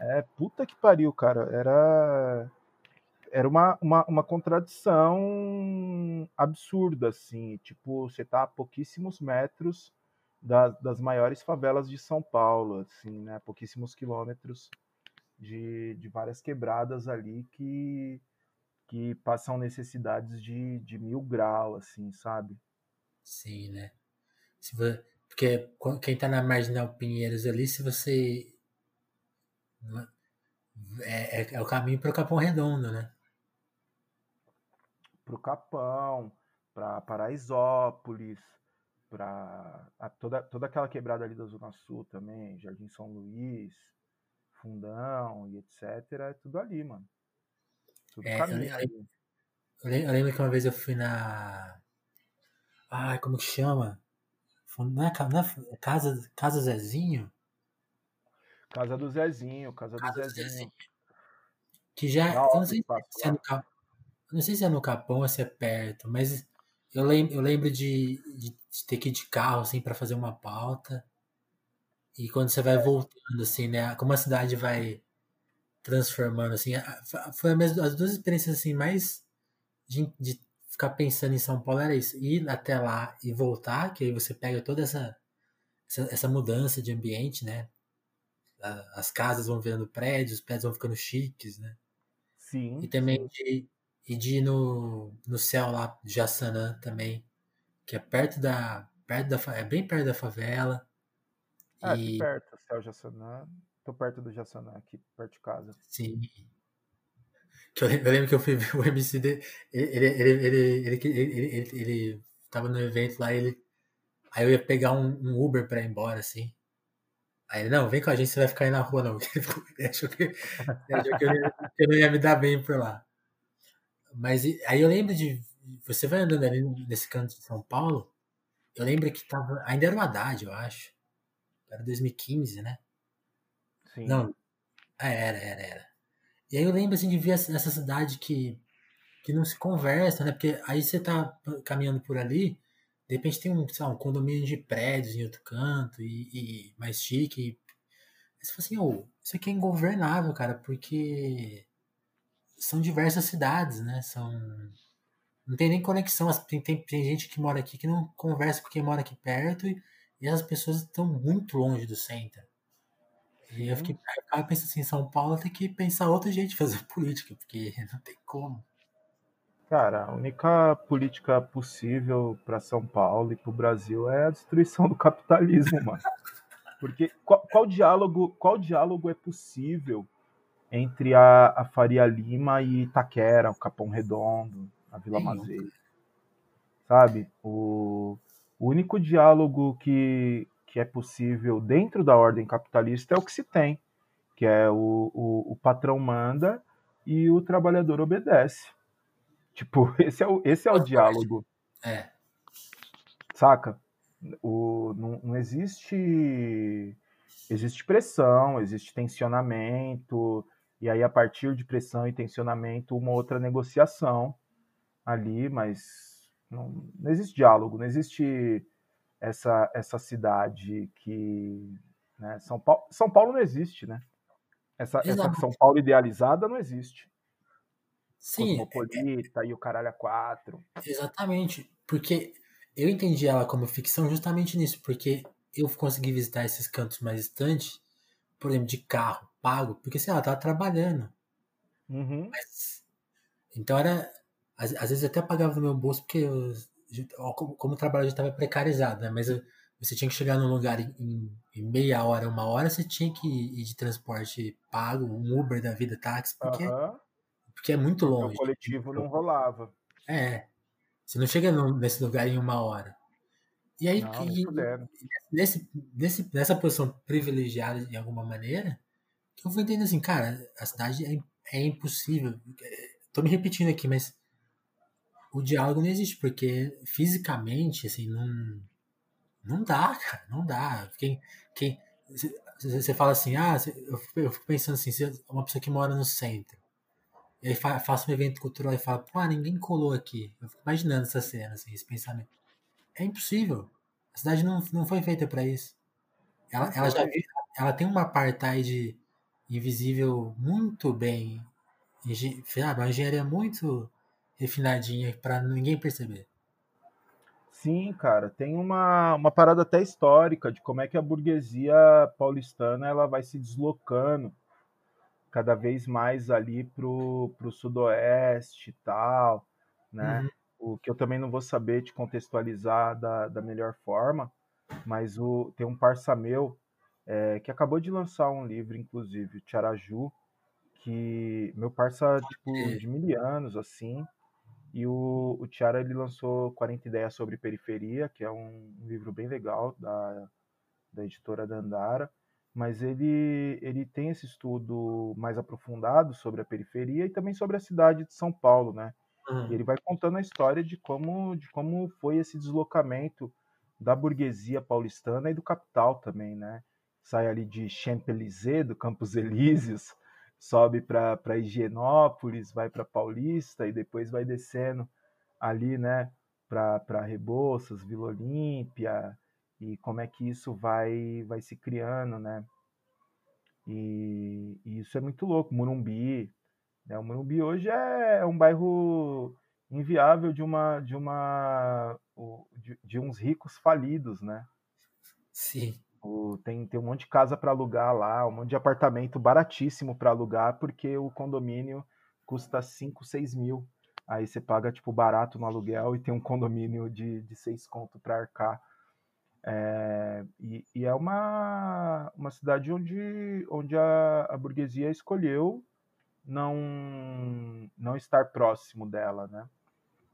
É, puta que pariu, cara. Era era uma, uma, uma contradição absurda, assim. Tipo, você tá a pouquíssimos metros das, das maiores favelas de São Paulo, assim, né? Pouquíssimos quilômetros de, de várias quebradas ali que, que passam necessidades de, de mil grau, assim, sabe? Sim, né? Se você, porque quem tá na Marginal Pinheiros ali, se você. É, é, é o caminho para o Capão Redondo, né? Para o Capão, para Paraisópolis, para toda, toda aquela quebrada ali da Zona Sul também, Jardim São Luís, Fundão e etc. É tudo ali, mano. Tudo é, caminho eu. Eu lembro que uma vez eu fui na Ai, como que chama? Não é, não é casa, casa Zezinho? Casa do Zezinho, Casa, casa do Zezinho. Zezinho. Que já. eu não, sei se é no, não sei se é no Capão ou se é perto, mas eu lembro, eu lembro de, de, de ter que ir de carro assim para fazer uma pauta. E quando você vai voltando, assim, né? Como a cidade vai transformando, assim. Foi as duas experiências, assim, mais de, de ficar pensando em São Paulo era isso. Ir até lá e voltar, que aí você pega toda essa, essa, essa mudança de ambiente, né? As casas vão virando prédios, os prédios vão ficando chiques, né? Sim. E também de, e de ir no, no céu lá de Jaçanã também, que é perto da. Perto da é bem perto da favela. É, e... perto, céu Jaçanã. Tô perto do Jaçanã, aqui perto de casa. Sim. Eu, lembro que eu fui ver *laughs* o MCD, ele, ele, ele, ele, ele, tava no evento lá, ele. Aí eu ia pegar um, Uber pra ir embora, assim. Aí ele, não, vem com a gente, você vai ficar aí na rua, não. *laughs* Ele achou que eu não ia me dar bem por lá. Mas aí eu lembro de. Você vai andando ali nesse canto de São Paulo, eu lembro que tava. Ainda era o Haddad, eu acho. Era 2015, né? Sim. Não. Ah, era, era, era. E aí eu lembro assim de ver essa cidade que, que não se conversa, né? Porque aí você tá caminhando por ali, de repente tem um, lá, um condomínio de prédios em outro canto e, e mais chique. E, você fala assim, oh, isso aqui é ingovernável, cara, porque são diversas cidades, né? São não tem nem conexão. Tem, tem, tem, gente que mora aqui que não conversa com quem mora aqui perto e, e as pessoas estão muito longe do centro. E eu fiquei eu ficava pensando assim, São Paulo tem que pensar outra gente de fazer *laughs* política, porque *laughs* não tem como. Cara, a única política possível para São Paulo e para o Brasil é a destruição do capitalismo, mano. Porque qual, qual, diálogo, qual diálogo é possível entre a, a Faria Lima e Itaquera, o Capão Redondo, a Vila Mazeira? Sabe? O, o único diálogo que, que é possível dentro da ordem capitalista é o que se tem, que é o, o, o patrão manda e o trabalhador obedece. Tipo, *laughs* esse é o, esse é o diálogo. É. Saca? O, não, não existe. Existe pressão, existe tensionamento, e aí a partir de pressão e tensionamento, uma outra negociação ali, mas não, não existe diálogo, não existe essa, essa cidade que. Né, São, Paulo, São Paulo não existe, né? Essa, essa São Paulo idealizada não existe. Sim. Cosmopolita é, é, e o caralho a quatro. Exatamente. Porque eu entendi ela como ficção justamente nisso, porque eu consegui visitar esses cantos mais distantes, por exemplo, de carro, pago, porque sei lá, ela tava trabalhando. Uhum. Mas, então era. Às, às, vezes até pagava no meu bolso, porque eu, como, o trabalho já estava precarizado, né? Mas eu, você tinha que chegar num lugar em, em, meia hora, uma hora, você tinha que ir de transporte pago, um Uber da vida, táxi, porque, uhum. porque é muito longe. O coletivo não rolava. É. Você não chega nesse lugar em uma hora. E aí, não, e, nesse, nesse, nessa posição privilegiada de alguma maneira, que eu vou entender assim, cara, a cidade é, é impossível. Tô me repetindo aqui, mas o diálogo não existe, porque fisicamente, assim, não, não dá, cara, não dá. Quem, quem, você fala assim, ah, eu fico pensando assim, uma pessoa que mora no centro, e aí faço um evento cultural e fala, pô, ninguém colou aqui. Eu fico imaginando essa cena, assim, esse pensamento. É impossível. A cidade não, não foi feita para isso. Ela, ela já ela tem uma apartheid invisível muito bem, sabe, uma engenharia muito refinadinha para ninguém perceber. Sim, cara, tem uma, uma parada até histórica de como é que a burguesia paulistana ela vai se deslocando cada vez mais ali pro, pro sudoeste e tal, né? Uhum. O que eu também não vou saber te contextualizar da, da melhor forma, mas o, tem um parça meu é, que acabou de lançar um livro, inclusive, o Tiaraju, que meu parça, tipo, de mil anos, assim, e o, o Tiara ele lançou 40 Ideias sobre Periferia, que é um, um livro bem legal da, da editora Dandara, mas ele, ele tem esse estudo mais aprofundado sobre a periferia e também sobre a cidade de São Paulo, né? Uhum. Ele vai contando a história de como, de como foi esse deslocamento da burguesia paulistana e do capital também, né? Sai ali de Champs-Élysées, do Campos Elíseos, sobe para Higienópolis, vai para Paulista e depois vai descendo ali, né, para Rebouças, Vila Olímpia e como é que isso vai, vai se criando, né? E, e isso é muito louco. Murumbi, né? O Murumbi hoje é um bairro inviável de uma de uma de, de uns ricos falidos, né? Sim. O, tem, tem um monte de casa para alugar lá, um monte de apartamento baratíssimo para alugar, porque o condomínio custa 5, 6 mil. Aí você paga tipo barato no aluguel e tem um condomínio de, de 6 conto para arcar. É, e, e, é uma, uma cidade onde, onde a, a burguesia escolheu não, não estar próximo dela, né?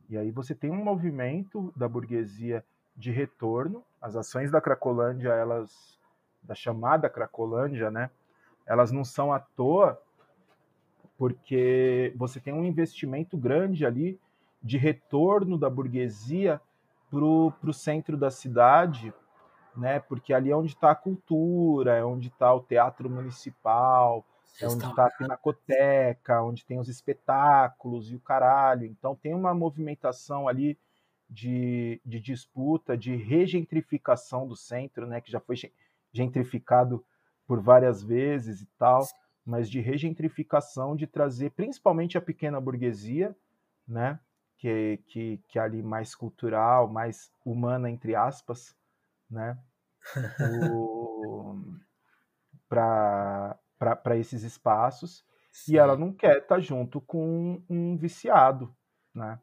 E aí você tem um movimento da burguesia de retorno. As ações da Cracolândia, elas da chamada Cracolândia, né? Elas não são à toa, porque você tem um investimento grande ali de retorno da burguesia para o centro da cidade, né? Porque ali é onde está a cultura, é onde está o teatro municipal, é onde está a pinacoteca, onde tem os espetáculos e o caralho. Então tem uma movimentação ali de, de disputa, de regentrificação do centro, né, que já foi gentrificado por várias vezes e tal, mas de regentrificação, de trazer principalmente a pequena burguesia, né, que, que, que é ali mais cultural, mais humana, entre aspas, né, *laughs* para esses espaços, Sim. e ela não quer estar tá junto com um viciado, né?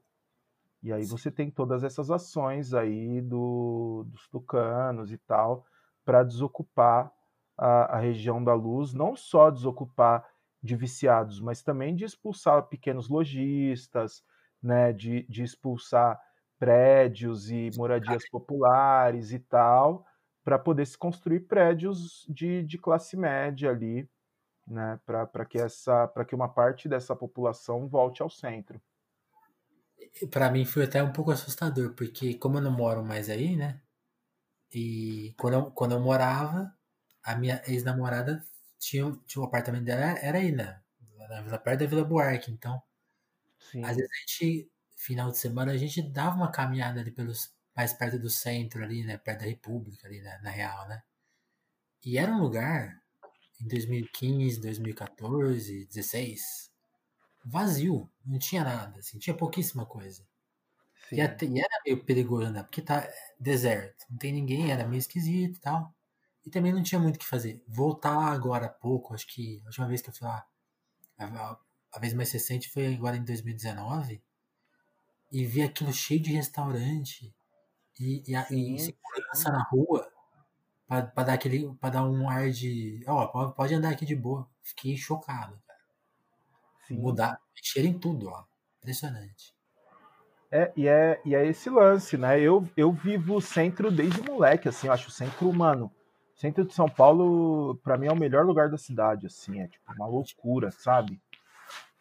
E aí você tem todas essas ações aí do, dos tucanos e tal para desocupar a, a, região da luz, não só desocupar de viciados, mas também de expulsar pequenos lojistas, né, de, de expulsar prédios e moradias populares e tal, para poder se construir prédios de, de classe média ali, né, para que essa para que uma parte dessa população volte ao centro para mim foi até um pouco assustador, porque como eu não moro mais aí, né? E quando eu, quando eu morava, a minha ex-namorada tinha, tinha o apartamento dela, era aí, né? Na Vila perto da Vila Buarque. Então, Sim. às vezes a gente, final de semana, a gente dava uma caminhada ali pelos mais perto do centro ali, né? Perto da República ali, né? na real, né? E era um lugar, em 2015, 2014, 16, vazio, não tinha nada, assim, tinha pouquíssima coisa. E, até, e, era meio perigoso andar, porque tá deserto, não tem ninguém, era meio esquisito e tal. E também não tinha muito o que fazer. Voltar lá agora há pouco, acho que a última vez que eu fui lá, a, a vez mais recente foi agora em 2019, e vi aquilo cheio de restaurante e, e, sim, e segurança na rua para dar aquele para dar um ar de ó oh, pode, pode andar aqui de boa fiquei chocado Sim. mudar, mexer em tudo, ó. Impressionante. É, e é, e é esse lance, né? Eu, eu vivo o centro desde moleque, assim, eu acho o centro humano. O centro de São Paulo, para mim, é o melhor lugar da cidade, assim, é tipo uma loucura, sabe?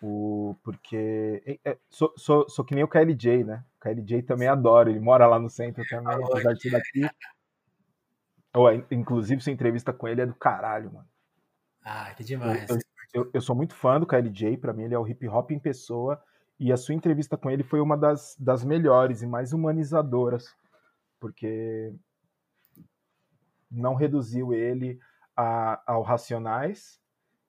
O, porque é, sou, sou, sou que nem o KLJ, né? O KLJ também adora, ele mora lá no centro também, apesar de ser daqui. Oh, inclusive, sua entrevista com ele é do caralho, mano. Ah, que demais. Eu, eu, eu sou muito fã do KLJ, para mim ele é o hip hop em pessoa, e a sua entrevista com ele foi uma das, das melhores e mais humanizadoras, porque não reduziu ele a, ao racionais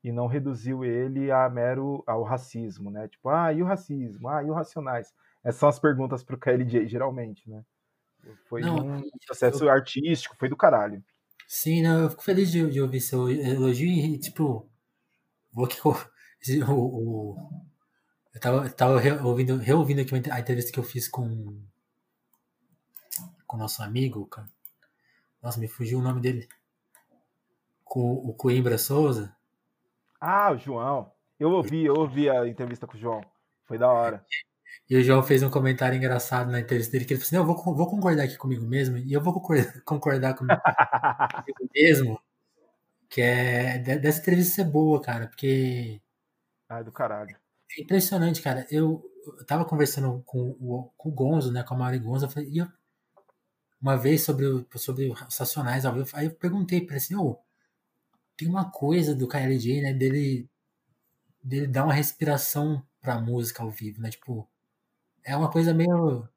e não reduziu ele a mero ao racismo, né? Tipo, ah, e o racismo? Ah, e o racionais? Essas são as perguntas pro KLJ, geralmente, né? Foi não, um processo eu... artístico, foi do caralho. Sim, não, eu fico feliz de, de ouvir seu elogio e, tipo, Vou que o, o, eu tava, tava reouvindo, reouvindo aqui a entrevista que eu fiz com com nosso amigo, cara. Nossa, me fugiu o nome dele. Com o Coimbra Souza. Ah, o João. Eu ouvi, eu ouvi a entrevista com o João. Foi da hora. E o João fez um comentário engraçado na entrevista dele, que ele falou assim, não, eu vou, vou concordar aqui comigo mesmo, e eu vou concordar, *laughs* concordar *laughs* comigo mesmo, que é dessa entrevista ser boa, cara, porque. Ai, do caralho. É impressionante, cara. Eu, eu tava conversando com o, com o Gonzo, né, com a Mari Gonzo, eu falei, eu, uma vez sobre, o, sobre os Racionais ao vivo, aí eu perguntei pra ele assim, oh, tem uma coisa do KLJ, né, dele, dele dar uma respiração pra música ao vivo, né, tipo, é uma coisa meio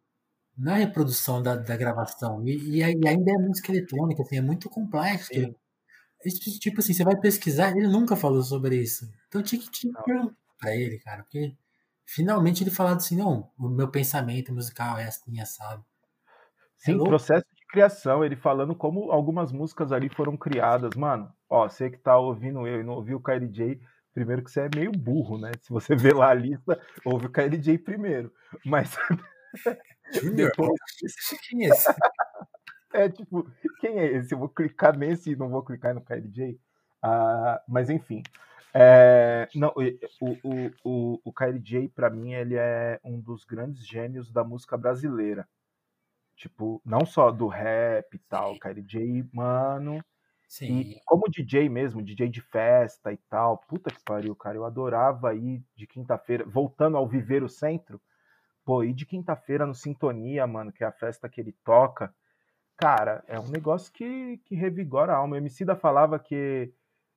na reprodução da, da gravação. E, e, ainda é música eletrônica, assim, é muito complexo. Tipo assim, você vai pesquisar, ele nunca falou sobre isso. Então tinha que, tinha que perguntar pra ele, cara, porque finalmente ele falou assim, não, o meu pensamento musical é assim, sabe? Sim, é processo de criação, ele falando como algumas músicas ali foram criadas, mano. Ó, você que tá ouvindo eu e não ouviu o KLJ, primeiro que você é meio burro, né? Se você *laughs* vê lá a lista, ouve o KLJ primeiro. Mas *laughs* depois quem é esse? É tipo, quem é esse? Eu vou clicar nesse e não vou clicar no KLJ. Ah, mas enfim, é, não, o, o, o, o KLJ, para mim, ele é um dos grandes gênios da música brasileira. Tipo, não só do rap e tal. O KLJ, mano. Sim. E como DJ mesmo, DJ de festa e tal. Puta que pariu, cara. Eu adorava ir de quinta-feira, voltando ao Viver o Centro. Pô, ir de quinta-feira no Sintonia, mano, que é a festa que ele toca. Cara, é um negócio que, que revigora a alma. O Emicida falava que.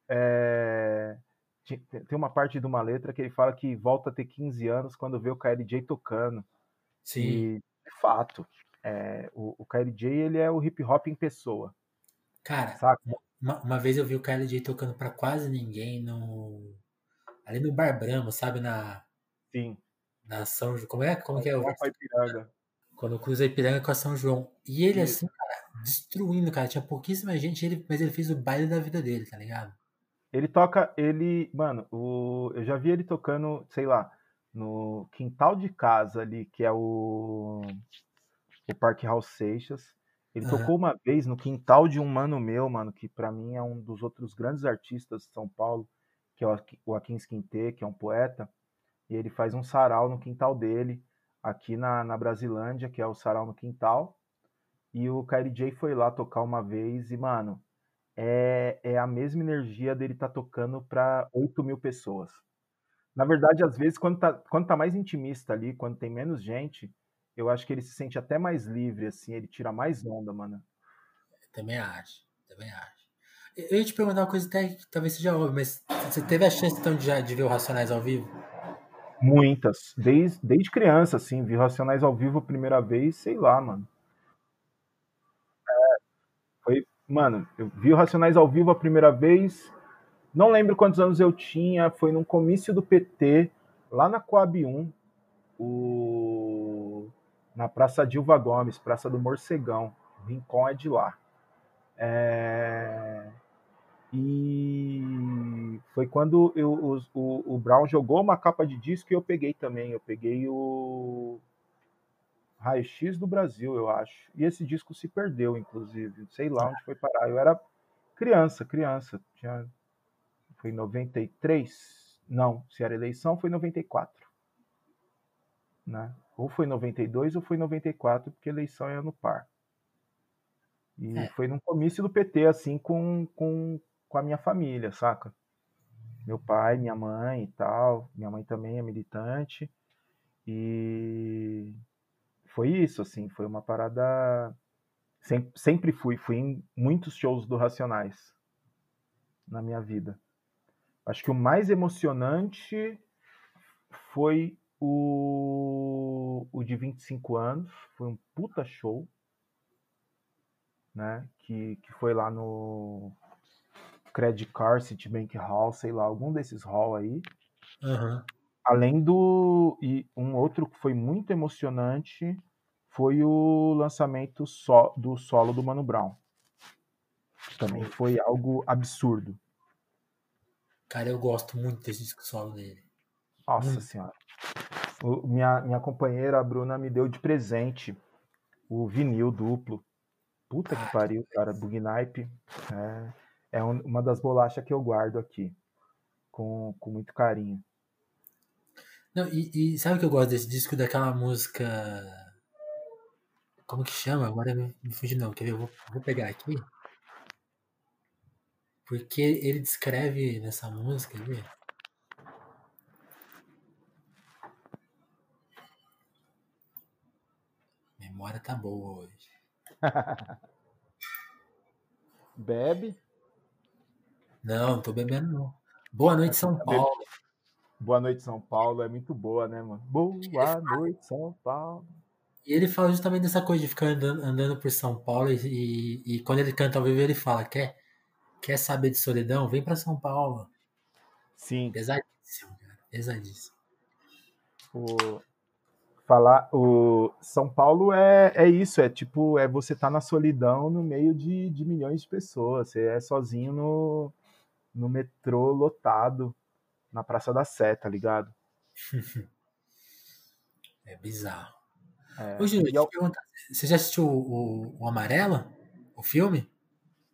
É tem uma parte de uma letra que ele fala que volta a ter 15 anos quando vê o KLJ tocando. Sim. E, de fato, é, o, o KLJ ele é o hip hop em pessoa. Cara, uma, uma, vez eu vi o KLJ tocando para quase ninguém no ali no Bar Bramo, sabe na Sim. Na São. Como é? Como que é o Ipiranga. Quando cruza Ipiranga com a São João. E ele Sim. assim, cara, destruindo, cara, tinha pouquíssima gente, ele, mas ele fez o baile da vida dele, tá ligado? Ele toca, ele, mano, o, eu já vi ele tocando, sei lá, no quintal de casa ali, que é o, o Parque House Seixas. Ele uhum. tocou uma vez no quintal de um mano meu, mano, que para mim é um dos outros grandes artistas de São Paulo, que é o Akin Quinte, que é um poeta. E ele faz um sarau no quintal dele, aqui na, na Brasilândia, que é o sarau no quintal. E o KLJ foi lá tocar uma vez e, mano, é, é a mesma energia dele tá tocando para 8 mil pessoas. Na verdade, às vezes, quando tá, quando tá mais intimista ali, quando tem menos gente, eu acho que ele se sente até mais livre, assim, ele tira mais onda, mano. Eu também acho, também acho. Eu ia te perguntar uma coisa até que talvez seja óbvio, mas você teve a chance então de, de ver o Racionais ao vivo? Muitas. Desde, desde criança, assim, vi Racionais ao vivo a primeira vez, sei lá, mano. Mano, eu vi Racionais ao vivo a primeira vez. Não lembro quantos anos eu tinha. Foi num comício do PT, lá na Coab 1, o... na Praça Dilva Gomes, Praça do Morcegão. Rincon é de lá. É... E foi quando eu, o, o, o Brown jogou uma capa de disco e eu peguei também. Eu peguei o Raio-X do Brasil, eu acho. E esse disco se perdeu, inclusive. Sei lá onde foi parar. Eu era criança, criança. Tinha... Foi em 93? Não, se era eleição, foi em 94. Né? Ou foi em 92 ou foi em 94, porque eleição é no par. E é. foi num comício do PT, assim, com, com, com a minha família, saca? Meu pai, minha mãe e tal. Minha mãe também é militante. E foi isso, assim, foi uma parada. Sempre, sempre fui, fui em muitos shows do Racionais na minha vida. Acho que o mais emocionante foi o, o de 25 anos, foi um puta show, né? Que, que foi lá no Credit Card, Citibank Hall, sei lá, algum desses hall aí. Uhum. Além do. E um outro que foi muito emocionante foi o lançamento so, do solo do Mano Brown. Também foi algo absurdo. Cara, eu gosto muito desse solo dele. Nossa senhora. O, minha, minha companheira, a Bruna, me deu de presente o vinil duplo. Puta que pariu, cara. Bugnipe. É, é uma das bolachas que eu guardo aqui. Com, com muito carinho. Não, e, e, sabe que eu gosto desse disco daquela música. Como que chama? Agora me, me fugiu não. Quer ver? Eu vou, vou pegar aqui. Porque ele descreve nessa música, viu? Memória tá boa hoje. *laughs* Bebe? Não, não tô bebendo não. Boa noite, São Paulo. Boa noite, São Paulo. É muito boa, né, mano? Boa noite, São Paulo. E ele fala justamente dessa coisa de ficar andando, andando por São Paulo e, e, e, quando ele canta ao vivo ele fala, quer, quer saber de solidão? Vem para São Paulo. Sim. Pesadíssimo, cara. Pesadíssimo. O, falar, o São Paulo é, é isso, é tipo, é você tá na solidão no meio de, de milhões de pessoas. Você é sozinho no, no metrô lotado, na Praça da Sé, tá ligado? *laughs* é bizarro. É, Ô, Júlio, eu... você já assistiu o, o, o Amarela? O filme?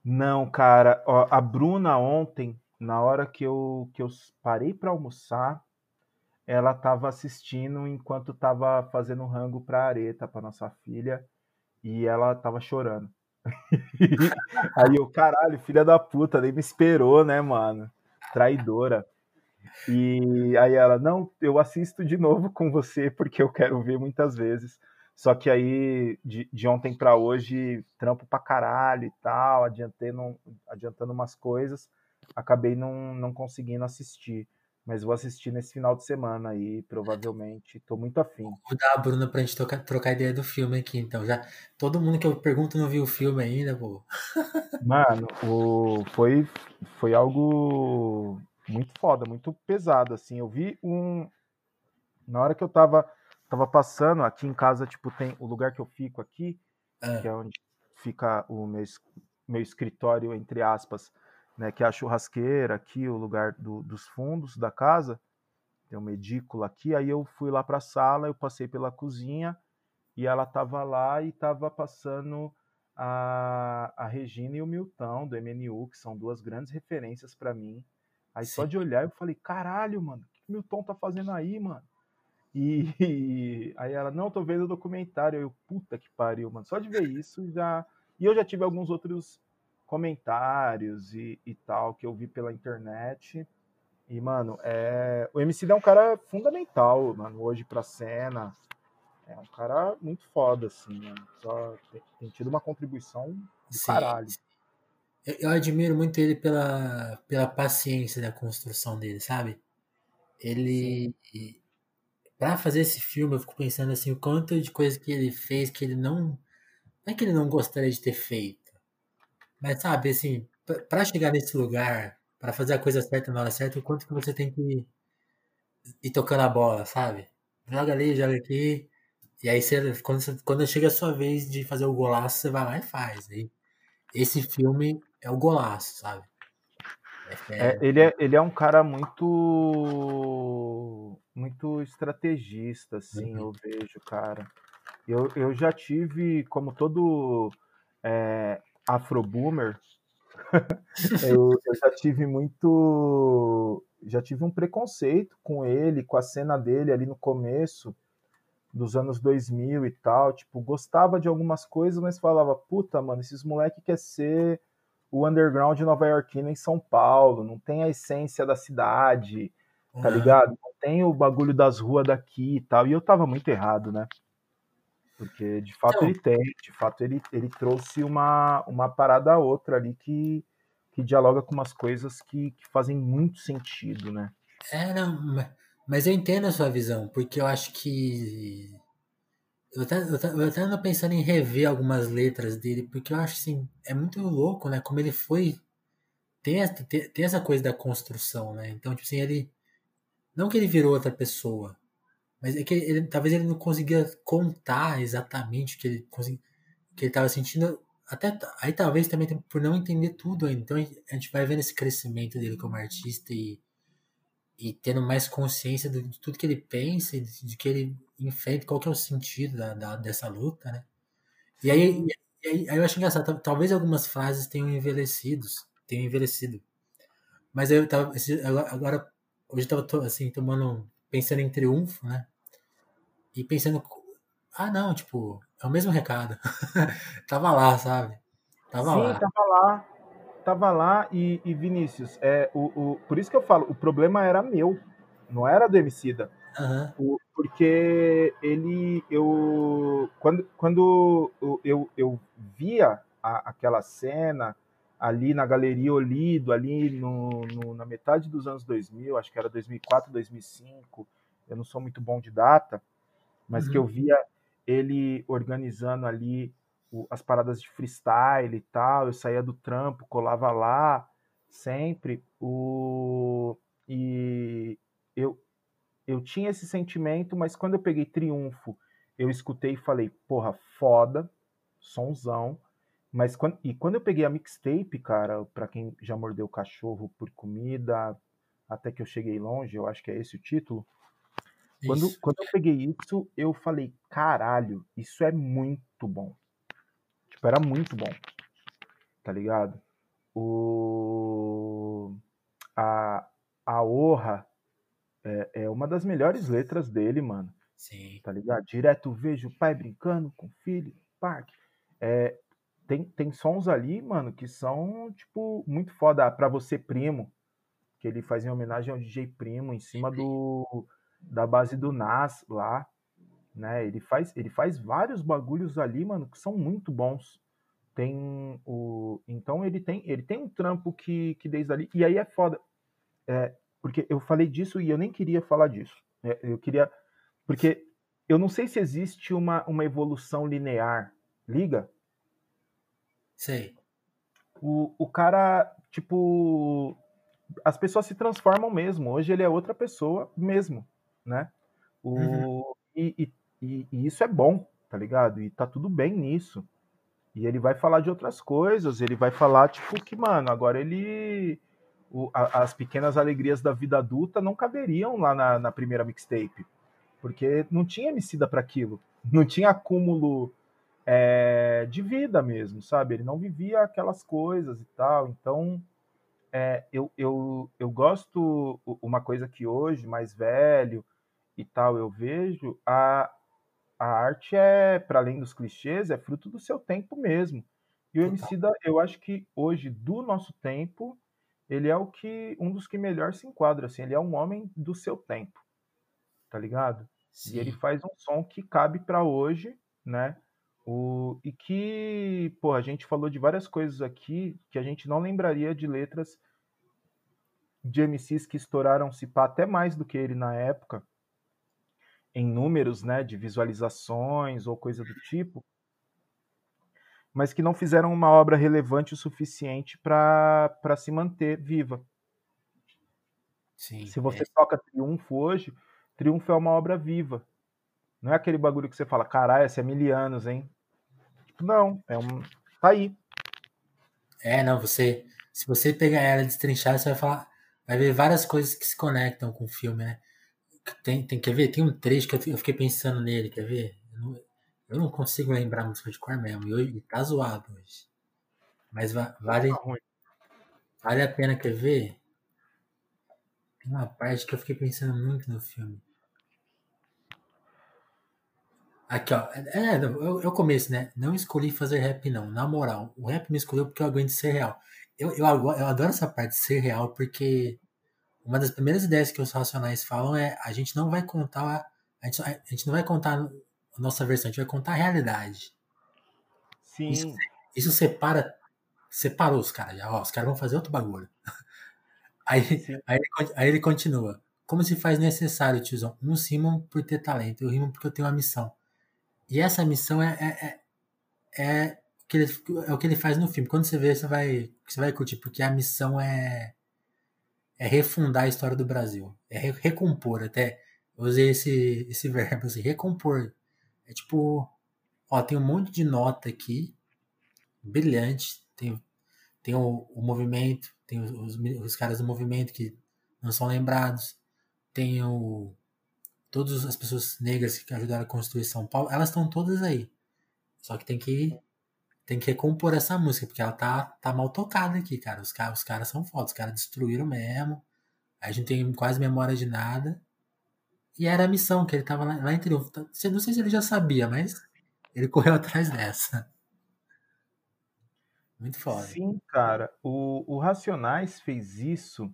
Não, cara. Ó, a Bruna ontem, na hora que eu, que eu parei para almoçar, ela estava assistindo enquanto estava fazendo rango para areta para nossa filha e ela estava chorando. *laughs* Aí eu, caralho, filha da puta, nem me esperou, né, mano? Traidora. E aí ela, não, eu assisto de novo com você porque eu quero ver muitas vezes. Só que aí, de, de ontem para hoje, trampo pra caralho e tal, adiantando, adiantando umas coisas, acabei não, não conseguindo assistir. Mas vou assistir nesse final de semana aí, provavelmente. Tô muito afim. Vou dar a Bruna pra gente trocar, trocar ideia do filme aqui, então. Já, todo mundo que eu pergunto não viu o filme ainda, pô. *laughs* Mano, o, foi, foi algo muito foda, muito pesado, assim. Eu vi um. Na hora que eu tava, tava passando, aqui em casa, tipo, tem o lugar que eu fico aqui, é. que é onde fica o meu, meu escritório, entre aspas né, que é a churrasqueira aqui, o lugar do, dos fundos da casa, tem uma edícula aqui, aí eu fui lá para a sala, eu passei pela cozinha e ela estava lá e estava passando a, a Regina e o Milton do MNU, que são duas grandes referências para mim. Aí Sim. só de olhar eu falei, caralho, mano, o que o Milton tá fazendo aí, mano? E, *laughs* e, aí ela, não, tô vendo o documentário. Eu, puta que pariu, mano. Só de ver isso já. E eu já tive alguns outros comentários e, e tal que eu vi pela internet. E, mano, é... o MC é um cara fundamental, mano, hoje pra cena. É um cara muito foda, assim, mano. Só tem, tem tido uma contribuição do Sim. caralho. Eu, eu, admiro muito ele pela, pela paciência da construção dele, sabe? Ele. Pra fazer esse filme, eu fico pensando assim, o quanto de coisa que ele fez que ele não. Não é que ele não gostaria de ter feito mas sabe, assim, para chegar nesse lugar, para fazer a coisa certa na hora certa, o quanto que você tem que ir tocando a bola, sabe? Joga ali, joga aqui. E aí, você, quando, você, quando chega a sua vez de fazer o golaço, você vai lá e faz. E esse filme é o golaço, sabe? É, é, ele, é, ele é um cara muito muito estrategista, assim, uhum. eu vejo, cara. Eu, eu já tive, como todo é, afroboomer, *laughs* eu, eu já tive muito. Já tive um preconceito com ele, com a cena dele ali no começo dos anos 2000 e tal. Tipo, gostava de algumas coisas, mas falava, puta, mano, esses moleque quer ser o underground nova iorquino em São Paulo, não tem a essência da cidade, tá ligado? Não tem o bagulho das ruas daqui e tal. E eu tava muito errado, né? Porque de fato então, ele tem, de fato ele, ele trouxe uma, uma parada a outra ali que, que dialoga com umas coisas que, que fazem muito sentido, né? É, não, mas eu entendo a sua visão, porque eu acho que. Eu até, eu, até, eu até ando pensando em rever algumas letras dele, porque eu acho assim, é muito louco, né? Como ele foi. Tem, tem, tem essa coisa da construção, né? Então, tipo assim, ele. Não que ele virou outra pessoa, mas é que ele, talvez ele não conseguia contar exatamente o que ele consegui, que ele estava sentindo. Até aí talvez também por não entender tudo ainda. Então a gente vai vendo esse crescimento dele como artista e, e tendo mais consciência de, de tudo que ele pensa e de, de, que ele enfrenta, qual que é o sentido da, da dessa luta, né? E aí, e aí, aí, eu acho engraçado, talvez algumas frases tenham envelhecido, tenham envelhecido. Mas eu tava, agora, hoje eu tava assim, tomando pensando em triunfo, né? E pensando, ah, não, tipo, é o mesmo recado. *laughs* tava lá, sabe? Tava Sim, lá. tava lá. Tava lá e, e Vinícius, é, o, o, por isso que eu falo, o problema era meu, não era do Emicida. Uhum. O, porque ele, eu, quando, quando eu, eu via a, aquela cena, ali na Galeria Olido, ali no, no, na metade dos anos 2000, acho que era 2004, 2005, eu não sou muito bom de data, mas uhum. que eu via ele organizando ali o, as paradas de freestyle e tal, eu saía do trampo, colava lá sempre, o, e eu, eu tinha esse sentimento, mas quando eu peguei Triunfo, eu escutei e falei, porra, foda, sonzão, mas quando, e quando eu peguei a mixtape, cara, para quem já mordeu o cachorro por comida, até que eu cheguei longe, eu acho que é esse o título. Quando, quando eu peguei isso, eu falei, caralho, isso é muito bom. Tipo, era muito bom. Tá ligado? O... A, a Orra é, é uma das melhores letras dele, mano. Sim. Tá ligado? Direto vejo o pai brincando com o filho, parque. É, tem, tem sons ali, mano, que são, tipo, muito foda. Pra você, primo, que ele faz em homenagem ao DJ Primo, em cima do da base do Nas lá, né? Ele faz, ele faz vários bagulhos ali, mano, que são muito bons. Tem o, então ele tem, ele tem um trampo que, que desde ali e aí é foda, é, porque eu falei disso e eu nem queria falar disso. É, eu queria, porque eu não sei se existe uma, uma evolução linear. Liga? Sei. O, o cara, tipo, as pessoas se transformam mesmo. Hoje ele é outra pessoa mesmo, né? O, uhum. e, e, e, isso é bom, tá ligado? E tá tudo bem nisso. E ele vai falar de outras coisas, ele vai falar, tipo, que, mano, agora ele. O, a, as pequenas alegrias da vida adulta não caberiam lá na, na primeira mixtape. Porque não tinha emicida para aquilo. Não tinha acúmulo é, de vida mesmo, sabe? Ele não vivia aquelas coisas e tal. Então, é, eu, eu, eu gosto, uma coisa que hoje, mais velho e tal, eu vejo, a, a arte é, para além dos clichês, é fruto do seu tempo mesmo. E o Emicida, eu acho que hoje, do nosso tempo, ele é o que um dos que melhor se enquadra, assim, ele é um homem do seu tempo, tá ligado? Sim. E ele faz um som que cabe para hoje, né? O, e que, pô, a gente falou de várias coisas aqui que a gente não lembraria de letras de MCs que estouraram se pá até mais do que ele na época, em números, né, de visualizações ou coisa do tipo, mas que não fizeram uma obra relevante o suficiente para se manter viva. Sim, se você é. toca Triunfo hoje, Triunfo é uma obra viva. Não é aquele bagulho que você fala, caralho, esse é mil anos, hein? Não, é um. Tá aí. É, não, você. Se você pegar ela destrinchar, você vai falar. Vai ver várias coisas que se conectam com o filme, né? Tem, tem, quer ver? Tem um trecho que eu, fiquei pensando nele, quer ver? Eu não, eu não consigo lembrar muito de cor mesmo. E hoje tá zoado hoje. Mas va, vale. Tá vale a pena, quer ver? Tem uma parte que eu fiquei pensando muito no filme. Aqui, ó. É, é o começo, né? Não escolhi fazer rap, não. Na moral, o rap me escolheu porque eu aguento ser real. Eu, eu, eu adoro essa parte de ser real porque uma das primeiras ideias que os racionais falam é a gente não vai contar. A gente, a gente não vai contar a nossa versão, a gente vai contar a realidade. Sim. Isso, isso separa. Separou os caras já. Ó, os caras vão fazer outro bagulho. *laughs* Aí, aí, ele, aí ele continua. Como se faz necessário, tiozão? Uns rimam por ter talento, eu rimo porque eu tenho uma missão. E essa missão é, é, é, é, o que ele, é o que ele faz no filme. Quando você vê, você vai, você vai curtir, porque a missão é, é refundar a história do Brasil. É recompor, até. Eu usei esse, esse verbo, assim, recompor. É tipo, ó, tem um monte de nota aqui, brilhante. Tem, tem o, o movimento, tem os, os, os caras do movimento que não são lembrados. Tem o, todas as pessoas negras que ajudaram a construir São Paulo, elas estão todas aí. Só que tem que tem que recompor essa música, porque ela tá, tá mal tocada aqui, cara. Os, os caras são fodas, os caras destruíram mesmo. A gente tem quase memória de nada. E era a missão que ele tava lá, lá em Triunfo. Tá, não sei se ele já sabia, mas ele correu atrás dessa. Muito foda. Sim, cara. O, o Racionais fez isso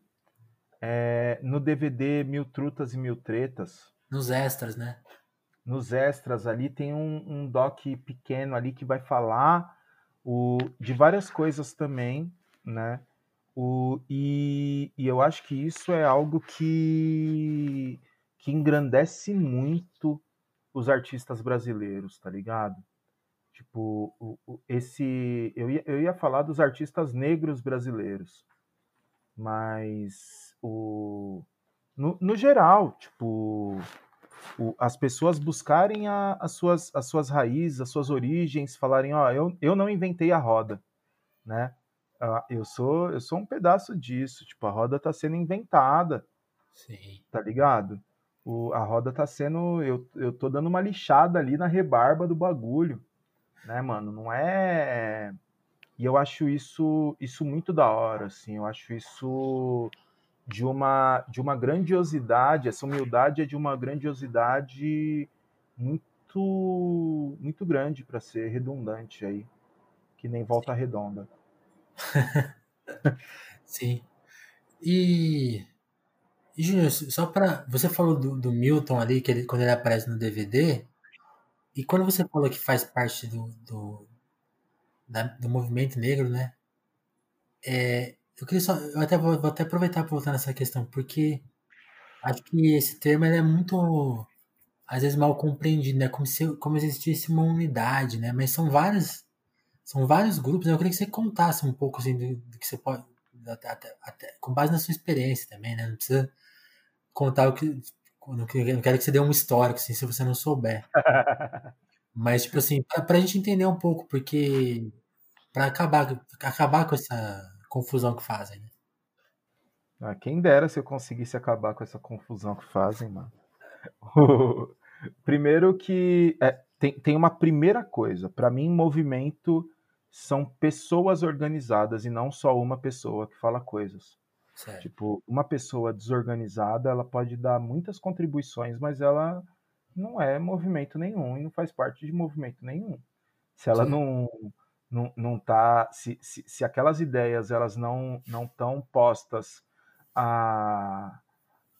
é, no DVD Mil Trutas e Mil Tretas. Nos extras, né? Nos extras ali tem um, um doc pequeno ali que vai falar o, de várias coisas também, né? O, e, e eu acho que isso é algo que, que engrandece muito os artistas brasileiros, tá ligado? Tipo, esse. Eu ia, eu ia falar dos artistas negros brasileiros, mas o. No, no geral, tipo, o, as pessoas buscarem a, as, suas, as suas raízes, as suas origens, falarem, ó, eu, eu não inventei a roda, né? Ah, eu sou eu sou um pedaço disso, tipo, a roda está sendo inventada. Sim. Tá ligado? O, a roda tá sendo. Eu, eu tô dando uma lixada ali na rebarba do bagulho. Né, mano? Não é. E eu acho isso, isso muito da hora, assim. Eu acho isso de uma, de uma grandiosidade. Essa humildade é de uma grandiosidade muito, muito grande para ser redundante aí. Que nem volta redonda. *laughs* Sim. E, e Júnior, só para você falou do, do, Milton ali que ele, quando ele aparece no DVD e quando você falou que faz parte do do, da, do movimento negro, né? É, eu queria só, eu até vou, vou até aproveitar para voltar nessa questão porque acho que esse termo é muito às vezes mal compreendido, né? Como se como existisse uma unidade, né? Mas são várias são vários grupos. Né? Eu queria que você contasse um pouco assim, do, do que você pode. Até, até, até, com base na sua experiência também, né? Não precisa contar o que. Não quero que você dê um histórico, assim, se você não souber. *laughs* Mas, tipo assim, pra, pra gente entender um pouco, porque. para acabar, acabar com essa confusão que fazem, né? Ah, quem dera se eu conseguisse acabar com essa confusão que fazem, mano. *laughs* Primeiro que é, tem, tem uma primeira coisa. Para mim, movimento são pessoas organizadas e não só uma pessoa que fala coisas. Certo. Tipo, uma pessoa desorganizada, ela pode dar muitas contribuições, mas ela não é movimento nenhum e não faz parte de movimento nenhum. Se ela não não, não tá, se, se, se aquelas ideias elas não não estão postas a,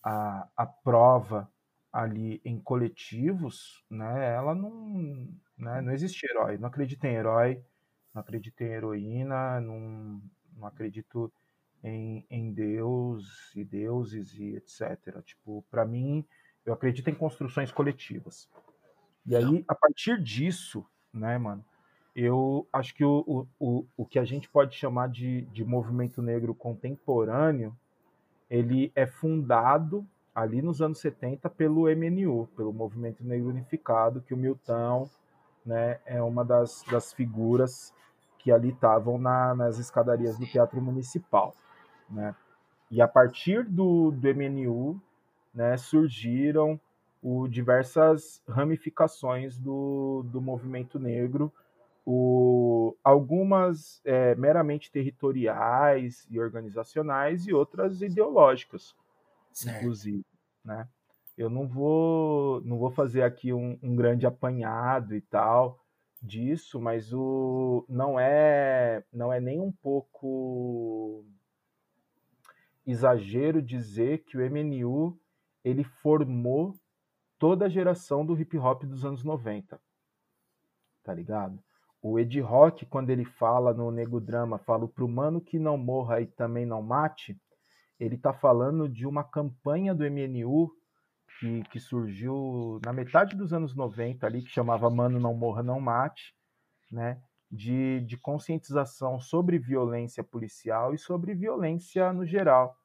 a, prova ali em coletivos, né, ela não, né, não existe herói. Não acredita em herói, não acredito em heroína, não, não acredito em, em Deus e deuses e etc. Tipo, para mim, eu acredito em construções coletivas. E aí, a partir disso, né, mano, eu acho que o, o, o que a gente pode chamar de, de movimento negro contemporâneo, ele é fundado ali nos anos 70 pelo MNU, pelo Movimento Negro Unificado, que o Milton né, é uma das, das figuras que ali estavam na, nas escadarias do Teatro Municipal, né? E a partir do, do MNU, né, surgiram o, diversas ramificações do, do movimento negro, o, algumas é, meramente territoriais e organizacionais e outras ideológicas, certo. inclusive, né? Eu não vou, não vou fazer aqui um, um grande apanhado e tal, disso, mas o não é não é nem um pouco exagero dizer que o MNU ele formou toda a geração do hip hop dos anos 90. Tá ligado? O Ed Rock, quando ele fala no Nego Drama, fala pro mano que não morra e também não mate, ele tá falando de uma campanha do MNU que, que surgiu na metade dos anos 90 ali, que chamava Mano Não Morra Não Mate, né? De, de conscientização sobre violência policial e sobre violência no geral,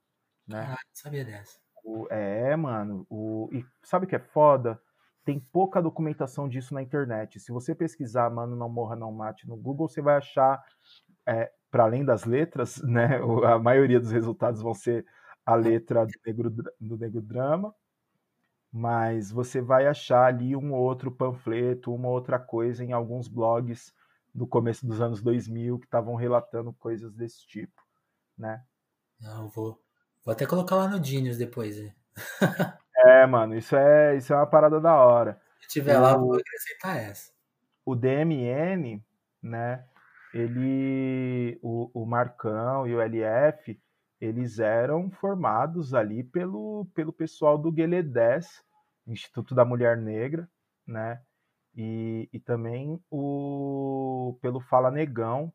né? Ah, sabia dessa. O, é, mano, o, e sabe o que é foda? Tem pouca documentação disso na internet. Se você pesquisar Mano Não Morra Não Mate no Google, você vai achar, é, para além das letras, *laughs* né? A maioria dos resultados vão ser a letra do negro, do negro drama, mas você vai achar ali um outro panfleto, uma outra coisa em alguns blogs do começo dos anos 2000 que estavam relatando coisas desse tipo, né? Não, vou, vou até colocar lá no Genius depois. *laughs* é, mano, isso é, isso é uma parada da hora. Se tiver o, lá, vou acrescentar essa. O DMN, né? Ele, o, o Marcão e o LF, eles eram formados ali pelo, pelo pessoal do Guelé 10, Instituto da Mulher Negra, né? E, e também o, pelo Fala Negão,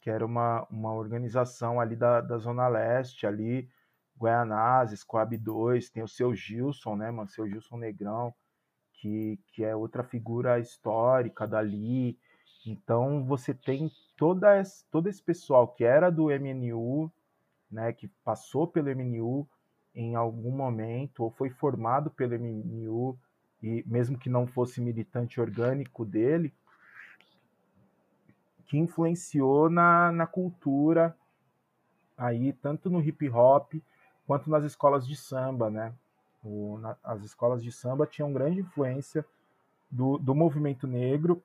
que era uma, uma organização ali da, da Zona Leste, ali, Guaianazes, Coab 2, tem o seu Gilson, né, mano? Seu Gilson Negrão, que, que é outra figura histórica dali. Então você tem toda esse, todo esse pessoal que era do MNU, né, que passou pelo MNU em algum momento ou foi formado pelo MNU e mesmo que não fosse militante orgânico dele, que influenciou na, na cultura aí tanto no hip hop quanto nas escolas de samba, né? O, na, as escolas de samba tinham grande influência do, do movimento negro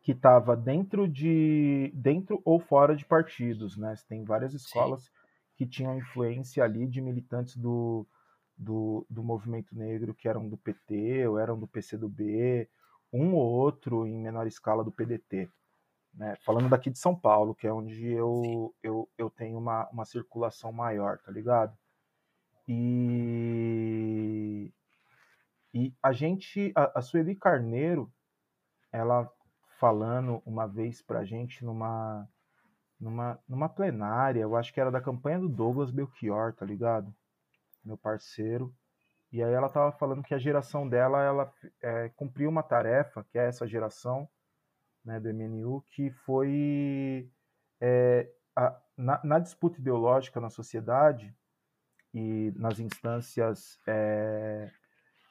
que estava dentro de dentro ou fora de partidos, né? Tem várias escolas Sim. que tinham influência ali de militantes do, do, do movimento negro que eram do PT ou eram do PCdoB, um ou outro em menor escala do PDT. Né? Falando daqui de São Paulo, que é onde eu, eu, eu tenho uma, uma circulação maior, tá ligado? E, e a gente, a, a Sueli Carneiro, ela falando uma vez pra gente numa, numa, numa plenária, eu acho que era da campanha do Douglas Belchior, tá ligado? Meu parceiro. E aí ela tava falando que a geração dela, ela é, cumpriu uma tarefa, que é essa geração, né, do MNU, que foi é, a, na, na, disputa ideológica na sociedade e nas instâncias é,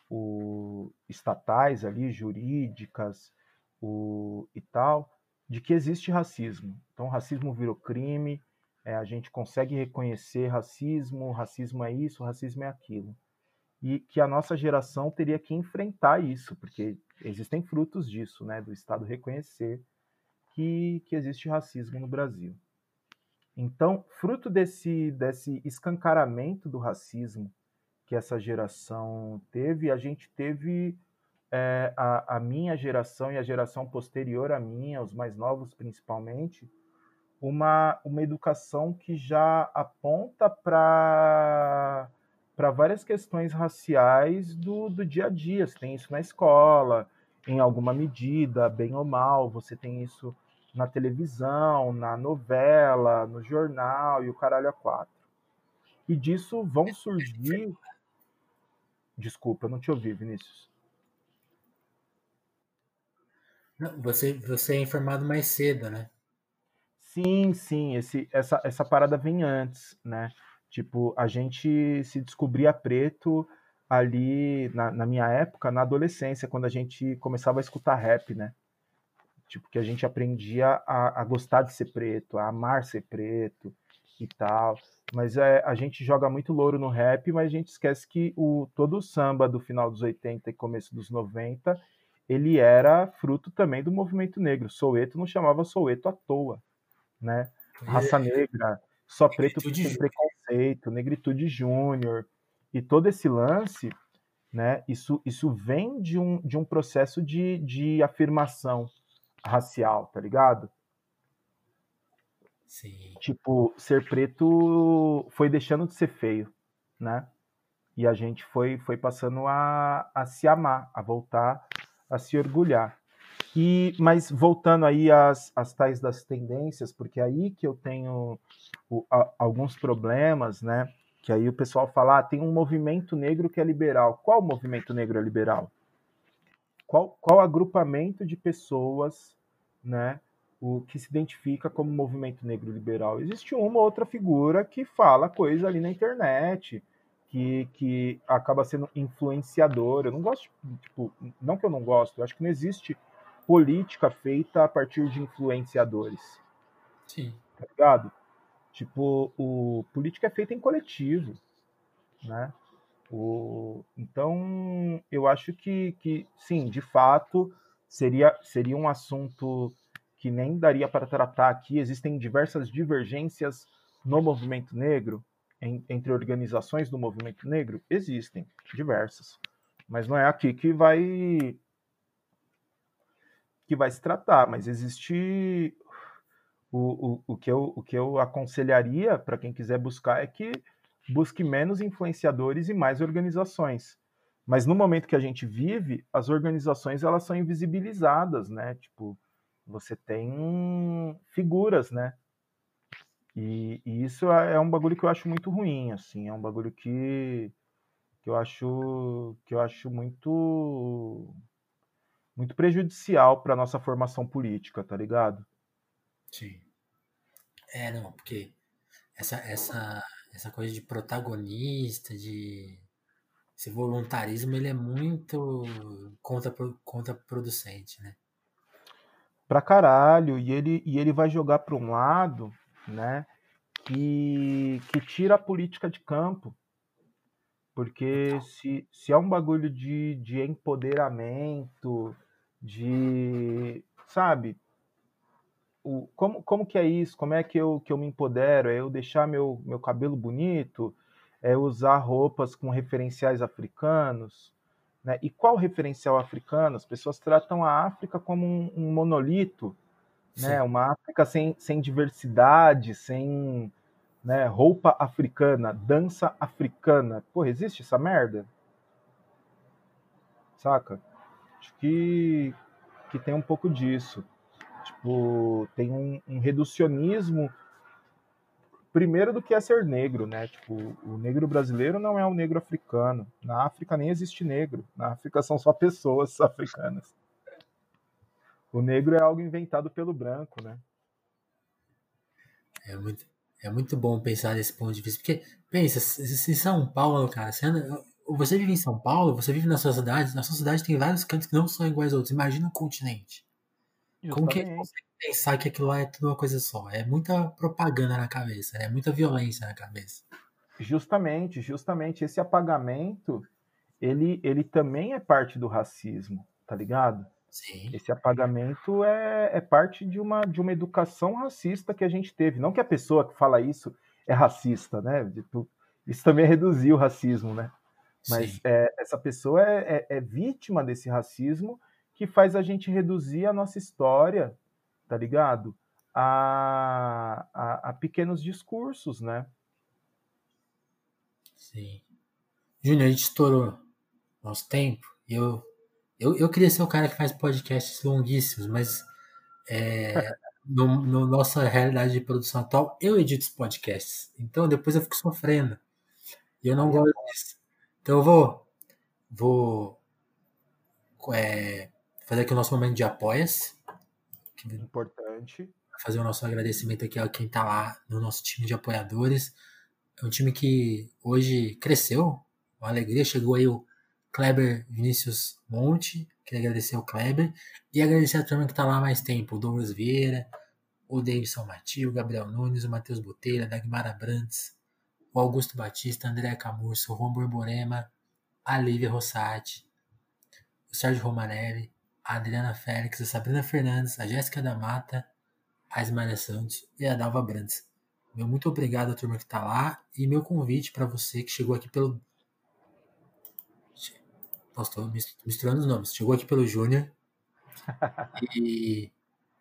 o, estatais ali, jurídicas o, e tal, de que existe racismo. Então, racismo virou crime, é, a gente consegue reconhecer racismo, racismo é isso, racismo é aquilo. E que a nossa geração teria que enfrentar isso, porque existem frutos disso, né, do Estado reconhecer que, que existe racismo no Brasil. Então, fruto desse, desse escancaramento do racismo que essa geração teve, a gente teve é, a, a, minha geração e a geração posterior à minha, os mais novos principalmente, uma, uma educação que já aponta para para várias questões raciais do, do dia a dia. Você tem isso na escola, em alguma medida, bem ou mal, você tem isso na televisão, na novela, no jornal e o caralho a quatro. E disso vão surgir. Desculpa, não te ouvi, Vinícius. Você, você é informado mais cedo, né? Sim, sim, esse, essa, essa parada vem antes, né? Tipo, a gente se descobria preto ali na, na, minha época, na adolescência, quando a gente começava a escutar rap, né? Tipo, que a gente aprendia a, a gostar de ser preto, a amar ser preto e tal. Mas é, a gente joga muito louro no rap, mas a gente esquece que o, todo o samba do final dos 80 e começo dos 90, ele era fruto também do movimento negro. Soweto não chamava Soweto à toa, né? Raça negra, só preto sem preconceito, negritude júnior e todo esse lance, né? Isso, isso vem de um, de um processo de, de afirmação racial, tá ligado? Sim. Tipo, ser preto foi deixando de ser feio, né? E a gente foi, foi passando a, a se amar, a voltar a se orgulhar. E, mas voltando aí às, às tais das tendências, porque é aí que eu tenho o, a, alguns problemas, né? Que aí o pessoal fala, ah, tem um movimento negro que é liberal. Qual movimento negro é liberal? Qual, qual agrupamento de pessoas, né? O que se identifica como movimento negro liberal? Existe uma ou outra figura que fala coisa ali na internet, que, que acaba sendo influenciador. Eu não gosto, tipo, não que eu não gosto, eu acho que não existe política feita a partir de influenciadores. Sim. Tá ligado? Tipo, o política é feita em coletivo, né? O, então, eu acho que, que, sim, de fato, seria, seria um assunto que nem daria para tratar aqui. Existem diversas divergências no movimento negro, em, entre organizações do movimento negro? Existem, diversas. Mas não é aqui que vai que vai se tratar, mas existe o, o, o, que, eu, o que eu aconselharia para quem quiser buscar é que busque menos influenciadores e mais organizações. Mas no momento que a gente vive, as organizações elas são invisibilizadas, né? Tipo, você tem figuras, né? E, e, isso é, é um bagulho que eu acho muito ruim, assim, é um bagulho que, que eu acho que eu acho muito muito prejudicial para nossa formação política, tá ligado? Sim. É, não, porque essa essa essa coisa de protagonista, de esse voluntarismo, ele é muito contra contraproducente, né? Pra caralho, e ele e ele vai jogar para um lado, né, que que tira a política de campo porque se, se é um bagulho de, de empoderamento, de. Sabe? O, como, como que é isso? Como é que eu, que eu me empodero? É eu deixar meu, meu cabelo bonito? É usar roupas com referenciais africanos? Né? E qual referencial africano? As pessoas tratam a África como um, um monolito, né? uma África sem, sem diversidade, sem, né? Roupa africana, dança africana. Porra, existe essa merda? Saca? Acho que, que tem um pouco disso. Tipo, tem um, um reducionismo primeiro do que é ser negro, né? Tipo, o negro brasileiro não é o negro africano. Na África nem existe negro. Na África são só pessoas *laughs* africanas. O negro é algo inventado pelo branco, né? É muito, é muito bom pensar nesse ponto de vista, porque, pensa, se São Paulo, cara, você, anda, você vive em São Paulo, você vive na sua cidade, na sua cidade tem vários cantos que não são iguais aos outros. Imagina um continente. Justamente. Como que você pensar que aquilo lá é tudo uma coisa só? É muita propaganda na cabeça, é muita violência na cabeça. Justamente, justamente esse apagamento, ele, ele também é parte do racismo, tá ligado? Sim. Esse apagamento é, é parte de uma, de uma educação racista que a gente teve. Não que a pessoa que fala isso é racista, né? Isso também reduziu o racismo, né? Mas é, essa pessoa é, é, é, vítima desse racismo que faz a gente reduzir a nossa história, tá ligado? A, a, a pequenos discursos, né? Sim. Júnior, a gente estourou nosso tempo eu eu, eu queria ser o cara que faz podcasts longuíssimos, mas é, *laughs* no, no, nossa realidade de produção atual, eu edito os podcasts. Então depois eu fico sofrendo. E eu não gosto disso. Então eu vou, vou é, fazer aqui o nosso momento de apoias. Importante. Fazer o nosso agradecimento aqui a quem está lá no nosso time de apoiadores. É um time que hoje cresceu. Uma alegria. Chegou aí o Kleber Vinícius Monte, queria agradecer ao Kleber e agradecer a turma que está lá há mais tempo, o Douglas Vieira, o Davidson Matil, o Gabriel Nunes, o Matheus Boteira, a Dagmar Abrantes, o Augusto Batista, André Camurso, o Juan Borborema, a Lívia Rossati, o Sérgio Romanelli, a Adriana Félix, a Sabrina Fernandes, a Jéssica da Mata, a Ismael Santos e a Dalva Brandes. Meu muito obrigado à turma que está lá e meu convite para você que chegou aqui pelo nossa, tô misturando os nomes. Chegou aqui pelo Júnior. *laughs* e,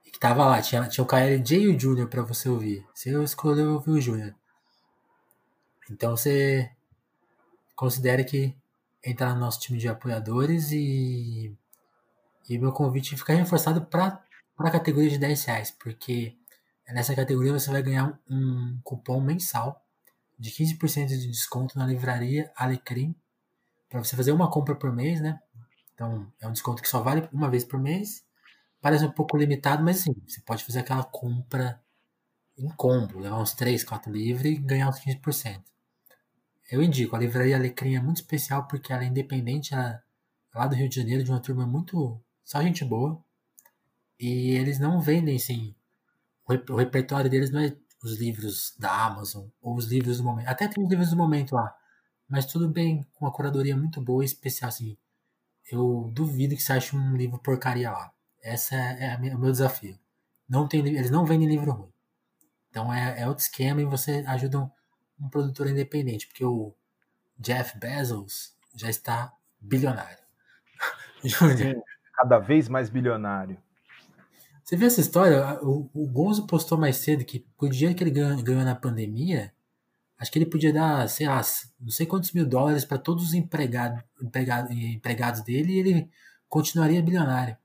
e, que tava lá. Tinha, tinha o KLJ e o Júnior pra você ouvir. Você escolheu ouvir o Júnior. Então você considere que entrar no nosso time de apoiadores e, e meu convite fica reforçado para a categoria de 10 reais, porque nessa categoria você vai ganhar um cupom mensal de 15% de desconto na livraria Alecrim para você fazer uma compra por mês, né? Então é um desconto que só vale uma vez por mês. Parece um pouco limitado, mas sim, você pode fazer aquela compra em combo, levar uns 3, 4 livros e ganhar uns 15%. Eu indico, a livraria Alecrim é muito especial porque ela é independente, ela é lá do Rio de Janeiro, de uma turma muito. só gente boa. E eles não vendem, assim. O repertório deles não é os livros da Amazon ou os livros do momento. Até tem os livros do momento lá mas tudo bem, com uma curadoria muito boa e especial, assim. Eu duvido que você ache um livro porcaria lá. Esse é, é o meu desafio. Não tem, eles não vendem livro ruim. Então é, é outro esquema e você ajuda um, produtor independente, porque o Jeff Bezos já está bilionário. *laughs* Sim, cada vez mais bilionário. Você viu essa história? O, o Gonzo postou mais cedo que o dinheiro que ele ganhou, ganhou na pandemia, Acho que ele podia dar, sei lá, não sei quantos mil dólares para todos os empregado, empregado, empregados dele e ele continuaria bilionário.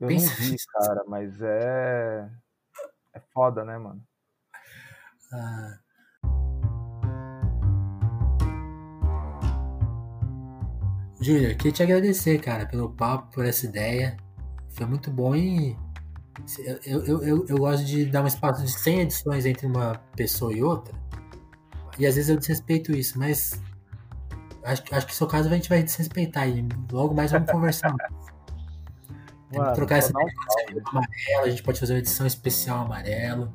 Eu Pensa não vi, cara, mas é. É foda, né, mano? Ah. Júnior, queria te agradecer, cara, pelo papo, por essa ideia. Foi muito bom e eu, eu, eu, eu gosto de dar um espaço de 100 edições entre uma pessoa e outra. E às vezes eu desrespeito isso, mas acho, acho que no seu caso a gente vai desrespeitar e logo mais vamos conversar. *laughs* Mano, trocar essa ideia amarelo, a gente pode fazer uma edição especial amarelo,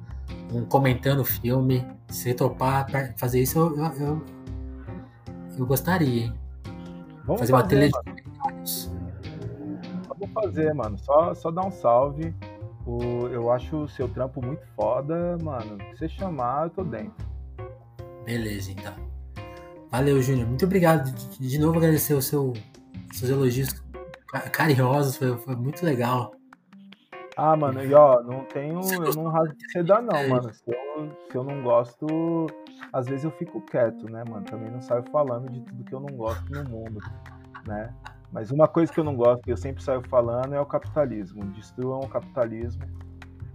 um comentando o filme. Se topar fazer isso, eu, eu, eu, eu gostaria, hein? Vamos fazer, fazer uma trilha mano. de comentários. Vamos fazer, mano. Só, só dar um salve. O, eu acho o seu trampo muito foda, mano. Se você chamar, eu tô dentro. Beleza, então. Valeu, Júnior. Muito obrigado. De, de novo agradecer o seu, seus elogios carinhosos. Foi, foi muito legal. Ah, mano, e ó, não tenho. Eu não rasgo seda, não, mano. Se eu, se eu não gosto, às vezes eu fico quieto, né, mano? Também não saio falando de tudo que eu não gosto no mundo, né? Mas uma coisa que eu não gosto, que eu sempre saio falando, é o capitalismo. Destruam o capitalismo,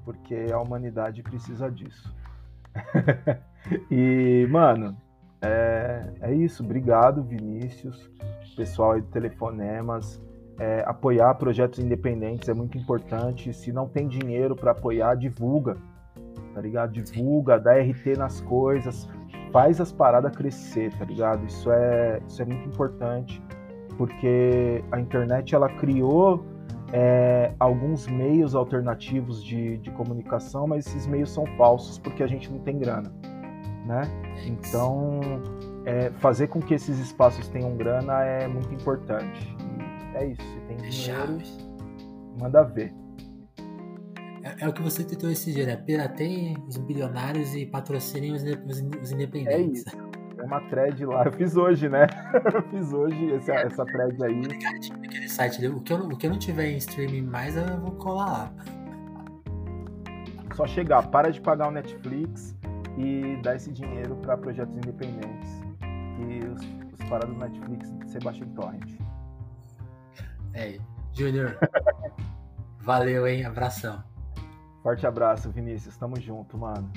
porque a humanidade precisa disso. *laughs* e, mano, é, é isso. Obrigado, Vinícius, pessoal aí do Telefonemas. É, apoiar projetos independentes é muito importante. Se não tem dinheiro para apoiar, divulga, tá ligado? Divulga, dá RT nas coisas, faz as paradas crescer, tá ligado? Isso é, isso é muito importante porque a internet ela criou é, alguns meios alternativos de, de comunicação, mas esses meios são falsos porque a gente não tem grana, né? Então, é, fazer com que esses espaços tenham grana é muito importante. É isso. Se tem é dinheiro, manda ver. É, é, o que você tentou esse dia, né? Pirateiem os bilionários e patrocinem os, os independentes. É isso uma thread lá. Eu fiz hoje, né? *laughs* Eu fiz hoje essa, essa thread aí. Aquele site, o que, eu, o que eu não tiver em streaming mais, eu vou colar lá. Só chegar, para de pagar o Netflix e dar esse dinheiro para projetos independentes. E os, os parados do Netflix você baixa em torrent. É, Júnior. *laughs* valeu, hein? Abração. Forte abraço, Vinícius. Tamo junto, mano.